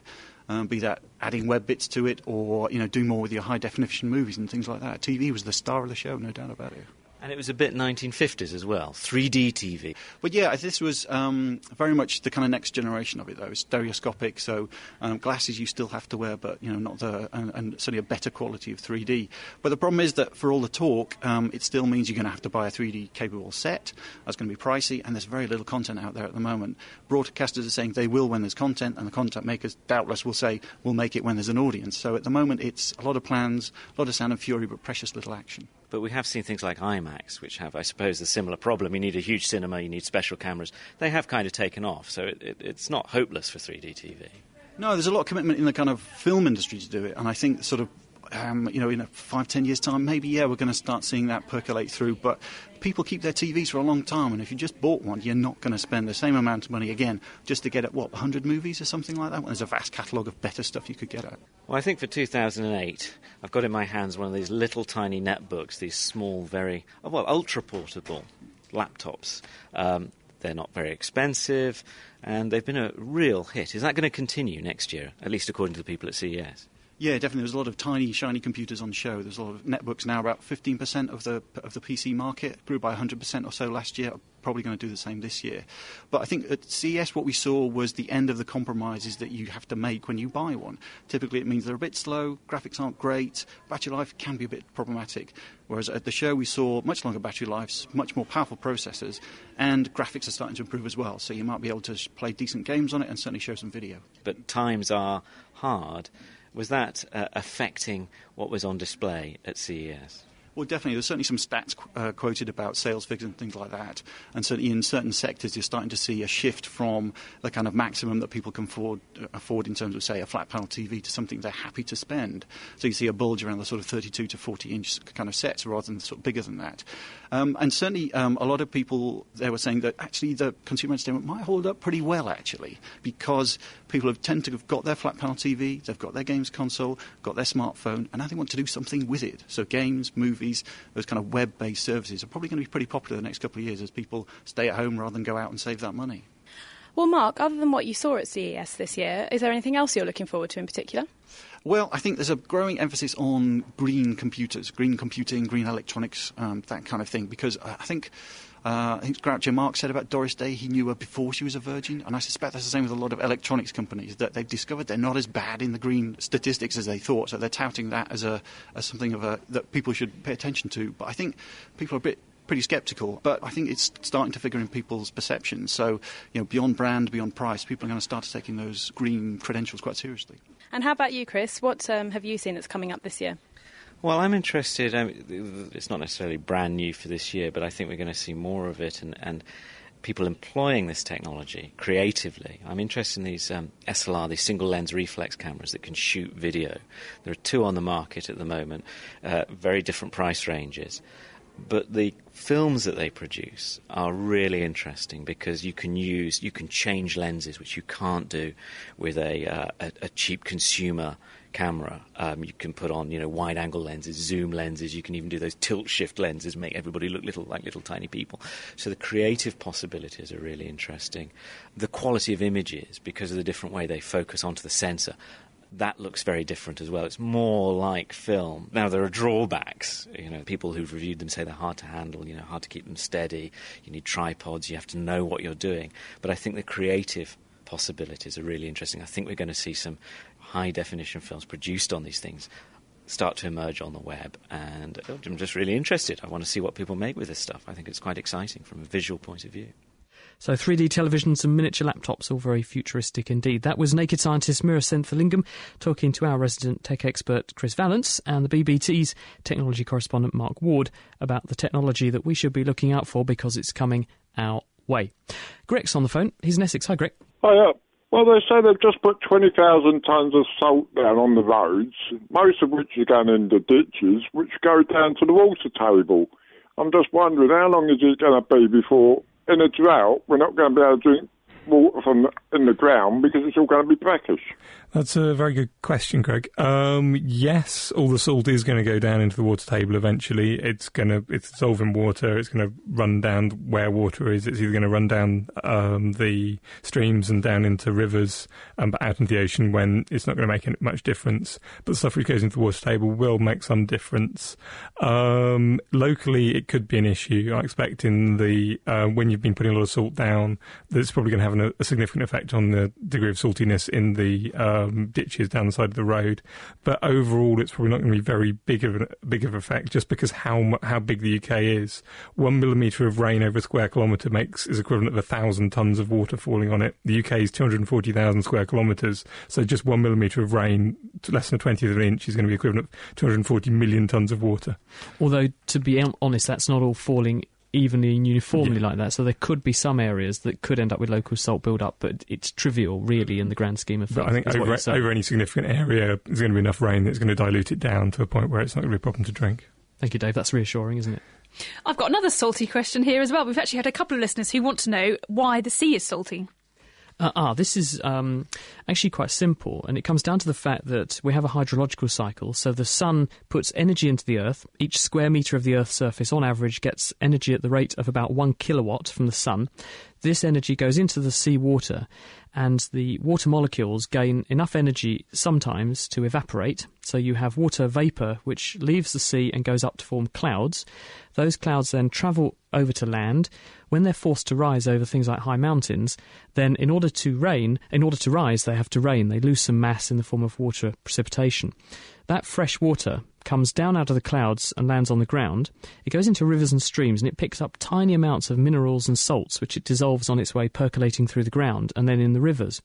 Um, be that adding web bits to it, or you know, doing more with your high definition movies and things like that. TV was the star of the show, no doubt about it. And it was a bit 1950s as well, 3D TV. But yeah, this was um, very much the kind of next generation of it, though. It's stereoscopic, so um, glasses you still have to wear, but you know, not the and, and, certainly a better quality of 3D. But the problem is that for all the talk, um, it still means you're going to have to buy a 3D capable set. That's going to be pricey, and there's very little content out there at the moment. Broadcasters are saying they will when there's content, and the content makers doubtless will say we'll make it when there's an audience. So at the moment, it's a lot of plans, a lot of sound and fury, but precious little action. But we have seen things like IMAX, which have, I suppose, a similar problem. You need a huge cinema, you need special cameras. They have kind of taken off, so it, it, it's not hopeless for 3D TV. No, there's a lot of commitment in the kind of film industry to do it, and I think sort of um, you know, in a five, ten years' time, maybe, yeah, we're going to start seeing that percolate through. But people keep their TVs for a long time, and if you just bought one, you're not going to spend the same amount of money again just to get at, what, 100 movies or something like that? Well, there's a vast catalogue of better stuff you could get at. Well, I think for 2008, I've got in my hands one of these little tiny netbooks, these small, very, well, ultra portable laptops. Um, they're not very expensive, and they've been a real hit. Is that going to continue next year, at least according to the people at CES? Yeah, definitely. There's a lot of tiny, shiny computers on show. There's a lot of netbooks now. About 15% of the of the PC market grew by 100% or so last year. Probably going to do the same this year. But I think at CES, what we saw was the end of the compromises that you have to make when you buy one. Typically, it means they're a bit slow, graphics aren't great, battery life can be a bit problematic. Whereas at the show, we saw much longer battery lives, much more powerful processors, and graphics are starting to improve as well. So you might be able to play decent games on it and certainly show some video. But times are hard Was that uh, affecting what was on display at CES? Well, definitely. There's certainly some stats uh, quoted about sales figures and things like that. And certainly in certain sectors, you're starting to see a shift from the kind of maximum that people can afford, uh, afford in terms of, say, a flat panel TV to something they're happy to spend. So you see a bulge around the sort of 32 to 40 inch kind of sets rather than sort of bigger than that. Um, and certainly um, a lot of people they were saying that actually the consumer entertainment might hold up pretty well, actually, because people have tend to have got their flat panel TV, they've got their games console, got their smartphone, and now they want to do something with it. So games, movies, those kind of web-based services are probably going to be pretty popular the next couple of years as people stay at home rather than go out and save that money. Well, Mark, other than what you saw at CES this year, is there anything else you're looking forward to in particular? Well, I think there's a growing emphasis on green computers, green computing, green electronics, um, that kind of thing, because I think uh, I think Groucho Marx said about Doris Day, he knew her before she was a virgin, and I suspect that's the same with a lot of electronics companies, that they've discovered they're not as bad in the green statistics as they thought, so they're touting that as, a, as something of a, that people should pay attention to. But I think people are a bit pretty sceptical, but I think it's starting to figure in people's perceptions. So, you know, beyond brand, beyond price, people are going to start taking those green credentials quite seriously. And how about you, Chris? What um, have you seen that's coming up this year? Well, I'm interested. Um, it's not necessarily brand new for this year, but I think we're going to see more of it and, and people employing this technology creatively. I'm interested in these um, SLR, these single lens reflex cameras that can shoot video. There are two on the market at the moment, uh, very different price ranges. But the films that they produce are really interesting because you can use, you can change lenses, which you can't do with a, uh, a, a cheap consumer camera. Um, you can put on, you know, wide-angle lenses, zoom lenses. You can even do those tilt-shift lenses, make everybody look little like little tiny people. So the creative possibilities are really interesting. The quality of images, because of the different way they focus onto the sensor, that looks very different as well. It's more like film. Now there are drawbacks. You know, people who've reviewed them say they're hard to handle. You know, hard to keep them steady. You need tripods. You have to know what you're doing. But I think the creative possibilities are really interesting. I think we're going to see some high definition films produced on these things start to emerge on the web. And I'm just really interested. I want to see what people make with this stuff. I think it's quite exciting from a visual point of view. So 3D televisions and miniature laptops, all very futuristic indeed. That was Naked Scientist Meera Senthilingam talking to our resident tech expert Chris Vallance and the BBC's technology correspondent Mark Ward about the technology that we should be looking out for because it's coming our way. Greg's on the phone. He's in Essex. Hi, Greg. Hi, well, they say they've just put 20,000 tonnes of salt down on the roads, most of which are going into ditches, which go down to the water table. I'm just wondering, how long is it going to be before, in a drought, we're not going to be able to drink water from in the ground because it's all going to be brackish? That's a very good question, Greg. Um, yes, all the salt is going to go down into the water table eventually. It's going to it's dissolving water. It's going to run down where water is. It's either going to run down um, the streams and down into rivers, um, but out into the ocean when it's not going to make much difference. But the stuff which goes into the water table will make some difference. Um, locally, it could be an issue. I expect in the uh, when you've been putting a lot of salt down, that it's probably going to have an, a significant effect on the degree of saltiness in the um, ditches down the side of the road. But overall, it's probably not going to be very big of a big of effect, just because how how big the UK is. One millimetre of rain over a square kilometre makes is equivalent of a thousand tons of water falling on it. The UK is 240,000 square kilometres, so just one millimetre of rain, less than a twentieth of an inch, is going to be equivalent of 240 million tons of water. Although, to be honest, that's not all falling evenly and uniformly yeah. like that. So there could be some areas that could end up with local salt build-up, but it's trivial, really, in the grand scheme of things. But I think over, over any significant area, there's going to be enough rain that's going to dilute it down to a point where it's not going to be a problem to drink. Thank you, Dave. That's reassuring, isn't it? I've got another salty question here as well. We've actually had a couple of listeners who want to know why the sea is salty. Uh, ah, this is um, actually quite simple, and it comes down to the fact that we have a hydrological cycle. So the sun puts energy into the earth. Each square metre of the earth's surface, on average, gets energy at the rate of about one kilowatt from the sun. This energy goes into the sea water, and the water molecules gain enough energy sometimes to evaporate. So you have water vapour which leaves the sea and goes up to form clouds. Those clouds then travel over to land. When they're forced to rise over things like high mountains, then in order to rain, in order to rise, they have to rain. They lose some mass in the form of water precipitation. That fresh water comes down out of the clouds and lands on the ground. It goes into rivers and streams and it picks up tiny amounts of minerals and salts, which it dissolves on its way percolating through the ground and then in the rivers.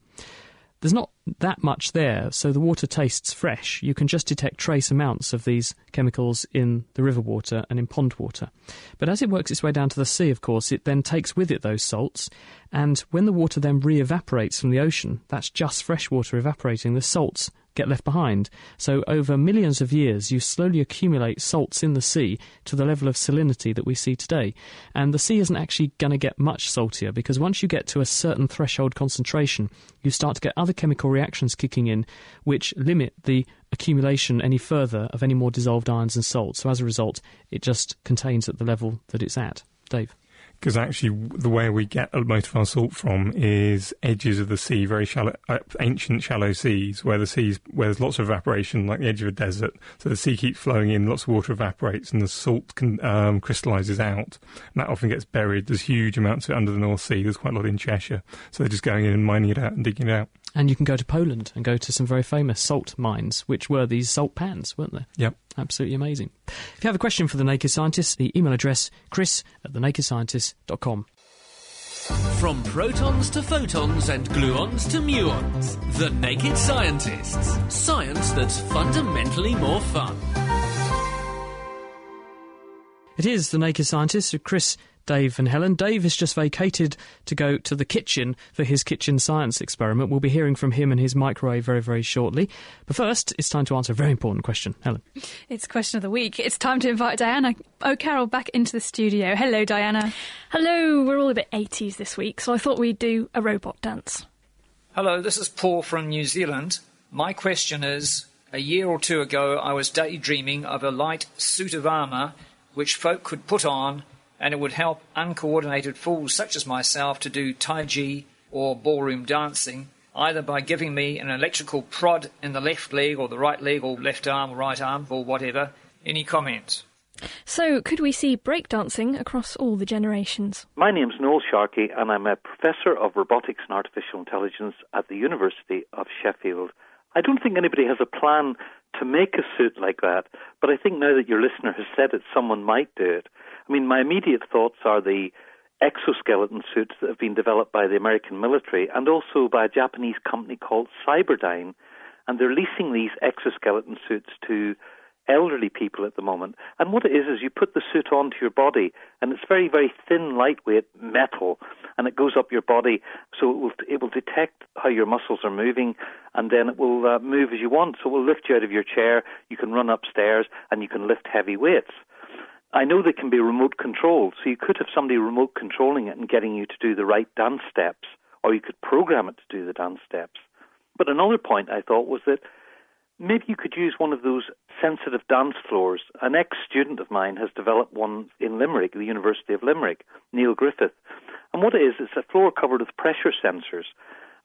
There's not that much there, so the water tastes fresh. You can just detect trace amounts of these chemicals in the river water and in pond water. But as it works its way down to the sea, of course, it then takes with it those salts, and when the water then re evaporates from the ocean, that's just fresh water evaporating, the salts get left behind. So, over millions of years, you slowly accumulate salts in the sea to the level of salinity that we see today. And the sea isn't actually going to get much saltier because once you get to a certain threshold concentration, you start to get other chemical reactions kicking in which limit the accumulation any further of any more dissolved ions and salts. So, as a result, it just contains at the level that it's at. Dave because actually the way we get most of our salt from is edges of the sea, very shallow, uh, ancient shallow seas, where the seas where there's lots of evaporation, like the edge of a desert. So the sea keeps flowing in, lots of water evaporates, and the salt can, um, crystallizes out, and that often gets buried. There's huge amounts of it under the North Sea. There's quite a lot in Cheshire, so they're just going in and mining it out and digging it out. And you can go to Poland and go to some very famous salt mines, which were these salt pans, weren't they? Yep. Absolutely amazing. If you have a question for The Naked Scientist, the email address chris at thenakedscientist.com. From protons to photons and gluons to muons, The Naked Scientists. Science that's fundamentally more fun. It is The Naked Scientist with Chris Dave and Helen. Dave has just vacated to go to the kitchen for his kitchen science experiment. We'll be hearing from him and his microwave very, very shortly. But first, it's time to answer a very important question. Helen. It's question of the week. It's time to invite Diana O'Carroll back into the studio. Hello, Diana. Hello. We're all a bit 80s this week, so I thought we'd do a robot dance. Hello, this is Paul from New Zealand. My question is a year or two ago, I was daydreaming of a light suit of armour which folk could put on and it would help uncoordinated fools such as myself to do Tai Chi or ballroom dancing, either by giving me an electrical prod in the left leg or the right leg or left arm or right arm or whatever. Any comments? So, could we see breakdancing across all the generations? My name's Noel Sharkey, and I'm a professor of robotics and artificial intelligence at the University of Sheffield. I don't think anybody has a plan to make a suit like that, but I think now that your listener has said it, someone might do it. I mean, my immediate thoughts are the exoskeleton suits that have been developed by the American military and also by a Japanese company called Cyberdyne. And they're leasing these exoskeleton suits to elderly people at the moment. And what it is, is you put the suit onto your body, and it's very, very thin, lightweight metal, and it goes up your body, so it will, it will detect how your muscles are moving, and then it will uh, move as you want. So it will lift you out of your chair, you can run upstairs, and you can lift heavy weights. I know they can be remote controlled, so you could have somebody remote controlling it and getting you to do the right dance steps, or you could program it to do the dance steps. But another point I thought was that maybe you could use one of those sensitive dance floors. An ex student of mine has developed one in Limerick, the University of Limerick, Niall Griffith. And what it is, it's a floor covered with pressure sensors.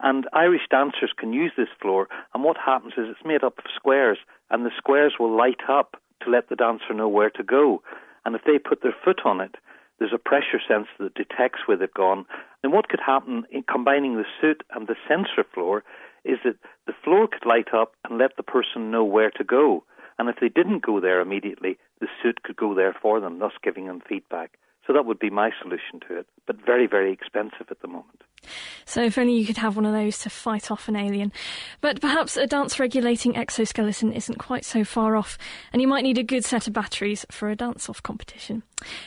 And Irish dancers can use this floor, and what happens is it's made up of squares, and the squares will light up to let the dancer know where to go. And if they put their foot on it, there's a pressure sensor that detects where they've gone. And what could happen in combining the suit and the sensor floor is that the floor could light up and let the person know where to go. And if they didn't go there immediately, the suit could go there for them, thus giving them feedback. So that would be my solution to it, but very, very expensive at the moment. So if only you could have one of those to fight off an alien. But perhaps a dance regulating exoskeleton isn't quite so far off, and you might need a good set of batteries for a dance off competition.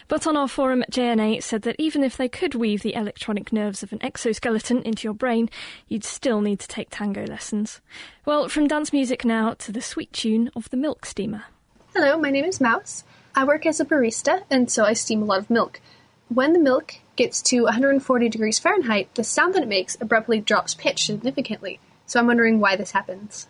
But on our forum, JNA said that even if they could weave the electronic nerves of an exoskeleton into your brain, you'd still need to take tango lessons. Well, from dance music now to the sweet tune of the milk steamer. Hello, my name is Mouse. I work as a barista, and so I steam a lot of milk. When the milk gets to 140 degrees Fahrenheit, the sound that it makes abruptly drops pitch significantly. So I'm wondering why this happens.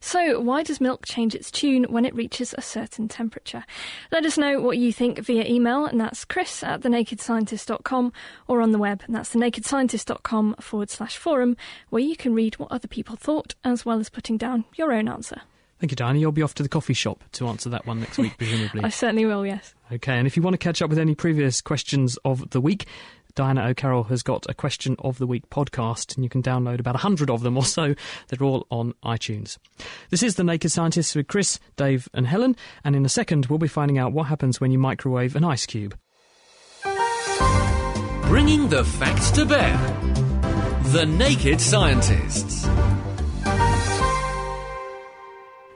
So, why does milk change its tune when it reaches a certain temperature? Let us know what you think via email, and that's chris at thenakedscientist.com, or on the web, and that's thenakedscientist.com forward slash forum, where you can read what other people thought, as well as putting down your own answer. Thank you, Diana. You'll be off to the coffee shop to answer that one next week, presumably. *laughs* I certainly will, yes. Okay, and if you want to catch up with any previous questions of the week, Diana O'Carroll has got a Question of the Week podcast, and you can download about 100 of them or so. They're all on iTunes. This is The Naked Scientists with Chris, Dave, and Helen, and in a second, we'll be finding out what happens when you microwave an ice cube. Bringing the facts to bear. The Naked Scientists.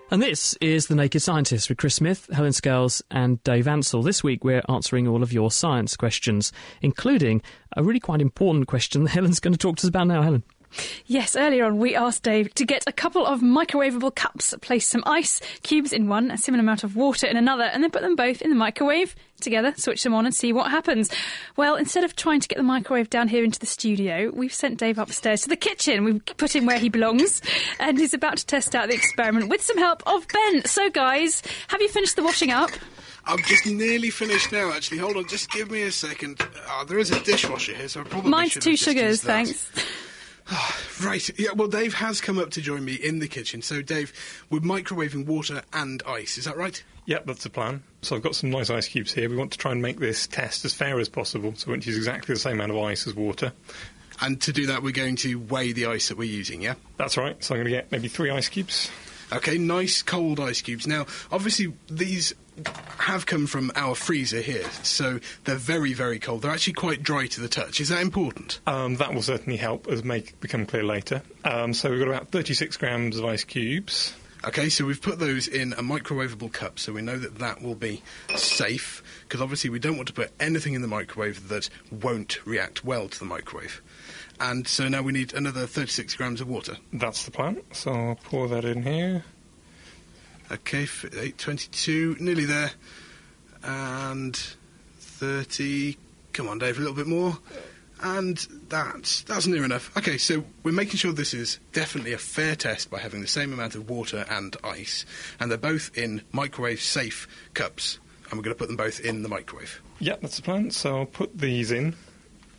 And this is The Naked Scientists with Chris Smith, Helen Scales, and Dave Ansell. This week we're answering all of your science questions, including a really quite important question that *laughs* Helen's going to talk to us about now. Helen. Yes, earlier on we asked Dave to get a couple of microwavable cups, place some ice cubes in one, a similar amount of water in another, and then put them both in the microwave together, switch them on and see what happens. Well, instead of trying to get the microwave down here into the studio, we've sent Dave upstairs to the kitchen. We've put him where he belongs, and he's about to test out the experiment with some help of Ben. So, guys, have you finished the washing up? I'm just nearly finished now, actually. Hold on, just give me a second. Uh, there is a dishwasher here, so I probably Mine's two sugars, thanks. *sighs* Right, yeah, well, Dave has come up to join me in the kitchen. So, Dave, we're microwaving water and ice, is that right? Yep, that's the plan. So I've got some nice ice cubes here. We want to try and make this test as fair as possible, so we want to use exactly the same amount of ice as water. And to do that, we're going to weigh the ice that we're using, yeah? That's right. So I'm going to get maybe three ice cubes. Okay, nice cold ice cubes. Now, obviously, these have come from our freezer here, so they're very, very cold. They're actually quite dry to the touch. Is that important? Um, that will certainly help as make become clear later. Um, so we've got about 36 grams of ice cubes. Okay, so we've put those in a microwavable cup, so we know that that will be safe, because obviously we don't want to put anything in the microwave that won't react well to the microwave. And so now we need another 36 grams of water. That's the plan. So I'll pour that in here. Okay, 822, nearly there. And 30. Come on, Dave, a little bit more. And that's, that's near enough. Okay, so we're making sure this is definitely a fair test by having the same amount of water and ice. And they're both in microwave safe cups. And we're going to put them both in the microwave. Yeah, that's the plan. So I'll put these in.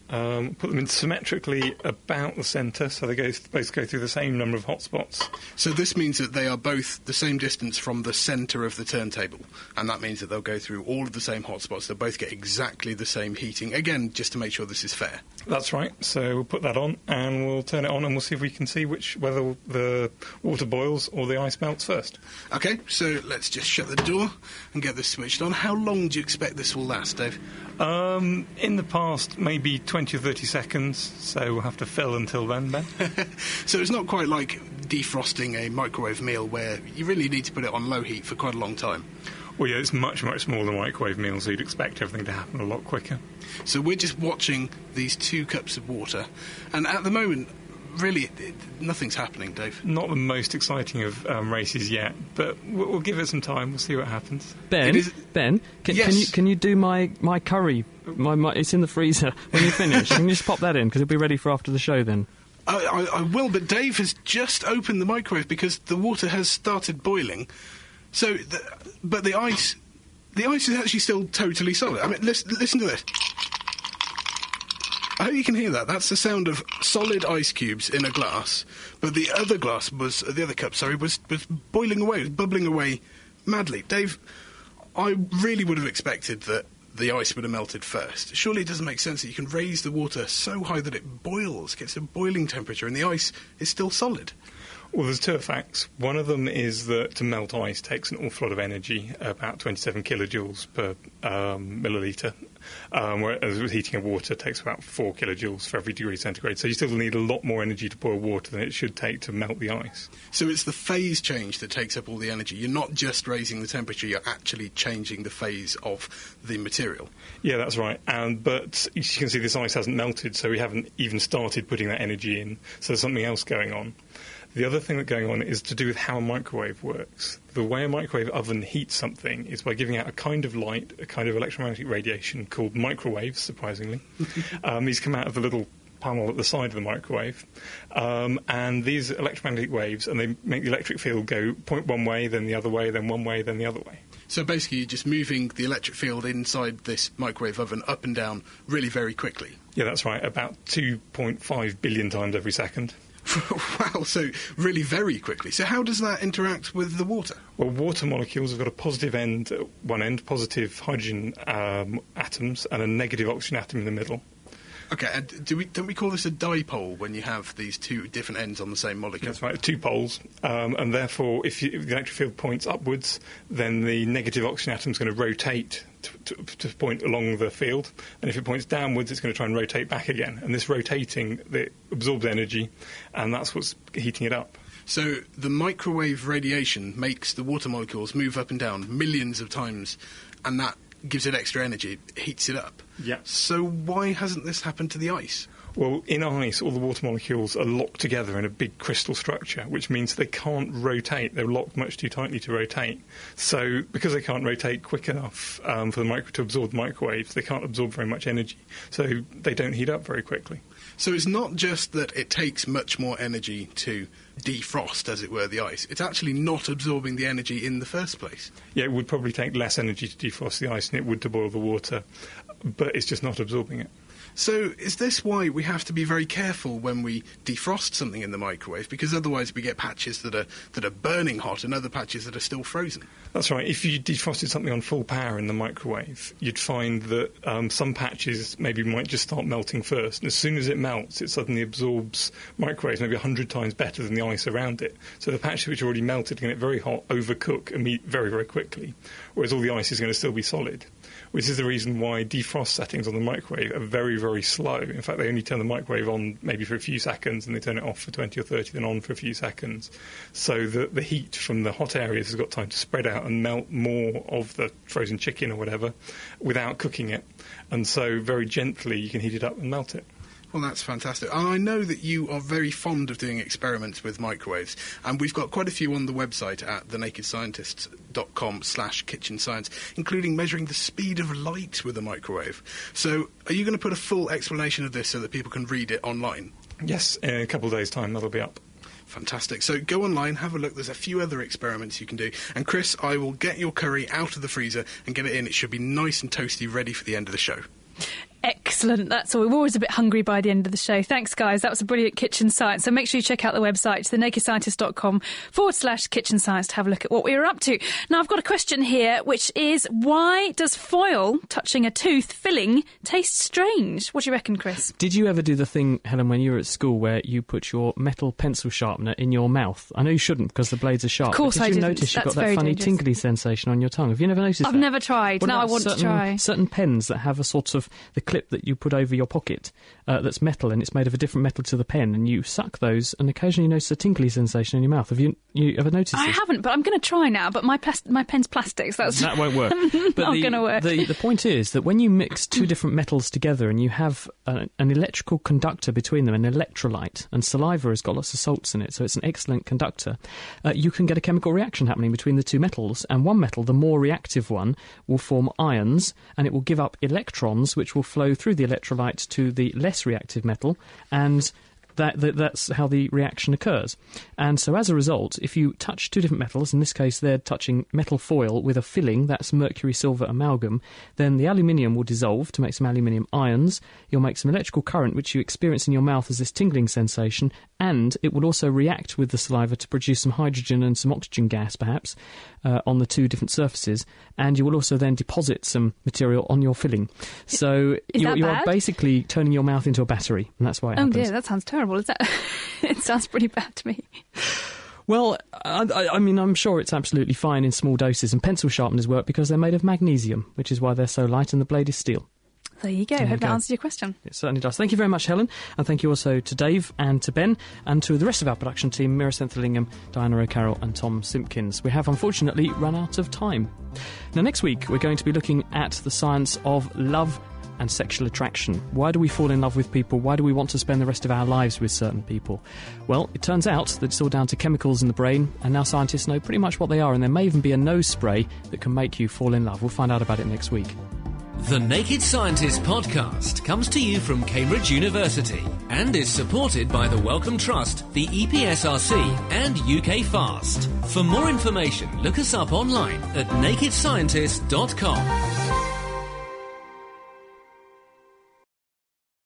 Um, put them in symmetrically about the centre, so they go both go through the same number of hotspots. So this means that they are both the same distance from the centre of the turntable, and that means that they'll go through all of the same hotspots. They'll both get exactly the same heating. Again, just to make sure this is fair. That's right. So we'll put that on, and we'll turn it on, and we'll see if we can see which whether the water boils or the ice melts first. Okay, so let's just shut the door and get this switched on. How long do you expect this will last, Dave? Um, in the past, maybe 20 or 30 seconds, so we'll have to fill until then, Ben. *laughs* So it's not quite like defrosting a microwave meal where you really need to put it on low heat for quite a long time. well, yeah, it's much, much smaller than microwave meals, so you'd expect everything to happen a lot quicker. So we're just watching these two cups of water, and at the moment, really, it, it, nothing's happening, Dave. Not the most exciting of um, races yet, but we'll, we'll give it some time. We'll see what happens. Ben, It is- Ben, can, Yes. can you can you do my my curry? My, my it's in the freezer. When you finish, can you just pop that in because it'll be ready for after the show then. I, I, I will, but Dave has just opened the microwave because the water has started boiling. So, the, but the ice, the ice is actually still totally solid. I mean, listen, listen to this. I hope you can hear that. That's the sound of solid ice cubes in a glass. But the other glass was, the other cup, sorry, was was boiling away, was bubbling away madly. Dave, I really would have expected that the ice would have melted first. Surely it doesn't make sense that you can raise the water so high that it boils, gets to boiling temperature, and the ice is still solid. Well, there's two effects. One of them is that to melt ice takes an awful lot of energy, about 27 kilojoules per um, milliliter, um, whereas heating of water takes about 4 kilojoules for every degree centigrade. So you still need a lot more energy to boil water than it should take to melt the ice. So it's the phase change that takes up all the energy. You're not just raising the temperature, you're actually changing the phase of the material. Yeah, that's right. And but you can see this ice hasn't melted, so we haven't even started putting that energy in. So there's something else going on. The other thing that's going on is to do with how a microwave works. The way a microwave oven heats something is by giving out a kind of light, a kind of electromagnetic radiation called microwaves, surprisingly. *laughs* um, these come out of the little panel at the side of the microwave. Um, and these electromagnetic waves, and they make the electric field go point one way, then the other way, then one way, then the other way. So basically, you're just moving the electric field inside this microwave oven up and down really very quickly. Yeah, that's right, about 2.5 billion times every second. *laughs* wow, so really very quickly. So how does that interact with the water? Well, water molecules have got a positive end at one end, positive hydrogen um, atoms, and a negative oxygen atom in the middle. Okay, and do we don't we call this a dipole when you have these two different ends on the same molecule? That's right, two poles, um, and therefore, if, you, if the electric field points upwards, then the negative oxygen atom is going to rotate to, to, to point along the field, and if it points downwards, it's going to try and rotate back again. And this rotating, it absorbs energy, and that's what's heating it up. So the microwave radiation makes the water molecules move up and down millions of times, and that gives it extra energy, it heats it up. Yeah. So why hasn't this happened to the ice? Well, in ice, all the water molecules are locked together in a big crystal structure, which means they can't rotate. They're locked much too tightly to rotate. So, because they can't rotate quick enough um, for the micro to absorb the microwaves, they can't absorb very much energy. So, they don't heat up very quickly. So it's not just that it takes much more energy to defrost, as it were, the ice. It's actually not absorbing the energy in the first place. Yeah, it would probably take less energy to defrost the ice than it would to boil the water, but it's just not absorbing it. So, is this why we have to be very careful when we defrost something in the microwave? Because otherwise, we get patches that are that are burning hot and other patches that are still frozen. That's right. If you defrosted something on full power in the microwave, you'd find that um, some patches maybe might just start melting first. And as soon as it melts, it suddenly absorbs microwaves maybe 100 times better than the ice around it. So the patches which are already melted can get very hot, overcook, and meet very, very quickly. Whereas all the ice is going to still be solid which is the reason why defrost settings on the microwave are very, very slow. In fact, they only turn the microwave on maybe for a few seconds and they turn it off for 20 or 30, then on for a few seconds. So the, the heat from the hot areas has got time to spread out and melt more of the frozen chicken or whatever without cooking it. And so very gently you can heat it up and melt it. Well, that's fantastic. And I know that you are very fond of doing experiments with microwaves, and we've got quite a few on the website at thenakedscientists.com slash kitchen science, including measuring the speed of light with a microwave. So are you going to put a full explanation of this so that people can read it online? Yes, in a couple of days' time that'll be up. Fantastic. So go online, have a look. There's a few other experiments you can do. And Chris, I will get your curry out of the freezer and get it in. It should be nice and toasty, ready for the end of the show. Excellent. That's all. We're always a bit hungry by the end of the show. Thanks, guys. That was a brilliant kitchen science. So make sure you check out the website, thenakedscientist.com forward slash kitchen science to have a look at what we were up to. Now, I've got a question here, which is why does foil touching a tooth filling taste strange? What do you reckon, Chris? Did you ever do the thing, Helen, when you were at school where you put your metal pencil sharpener in your mouth? I know you shouldn't because the blades are sharp. Of course did I you didn't. notice you got that funny dangerous. tingly sensation on your tongue? Have you never noticed I've that? never tried. What Now I want to try. Certain pens that have a sort of the clip that you put over your pocket uh, that's metal and it's made of a different metal to the pen, and you suck those, and occasionally you notice a tingly sensation in your mouth. Have you you ever noticed I this? haven't, but I'm going to try now. But my plas- my pen's plastic, so that's That won't work. *laughs* But not the, going to work. The, the point is that when you mix two *clears throat* different metals together and you have a, an electrical conductor between them, an electrolyte, and saliva has got lots of salts in it, so it's an excellent conductor, uh, you can get a chemical reaction happening between the two metals. And one metal, the more reactive one, will form ions and it will give up electrons, which will flow through the electrolyte to the less reactive metal. And that, that that's how the reaction occurs. And so as a result, if you touch two different metals, in this case they're touching metal foil with a filling, that's mercury silver amalgam, then the aluminium will dissolve to make some aluminium ions. You'll make some electrical current which you experience in your mouth as this tingling sensation, and it will also react with the saliva to produce some hydrogen and some oxygen gas perhaps uh, on the two different surfaces, and you will also then deposit some material on your filling. So you, you are basically turning your mouth into a battery, and that's why it oh happens. dear, that sounds terrible. Is that? *laughs* it sounds pretty bad to me. Well, I, I- mean, I'm sure it's absolutely fine in small doses, and pencil sharpeners work because they're made of magnesium, which is why they're so light, and the blade is steel. There you go. There you Hope that go. answers your question. It certainly does. Thank you very much, Helen, and thank you also to Dave and to Ben and to the rest of our production team, Meera Senthilingam, Diana O'Carroll, and Tom Simpkins. We have unfortunately run out of time. Now, next week, we're going to be looking at the science of love and sexual attraction. Why do we fall in love with people? Why do we want to spend the rest of our lives with certain people? Well, it turns out that it's all down to chemicals in the brain, and now scientists know pretty much what they are, and there may even be a nose spray that can make you fall in love. We'll find out about it next week. The Naked Scientist podcast comes to you from Cambridge University and is supported by the Wellcome Trust, the EPSRC, and UK Fast. For more information, look us up online at nakedscientist.com.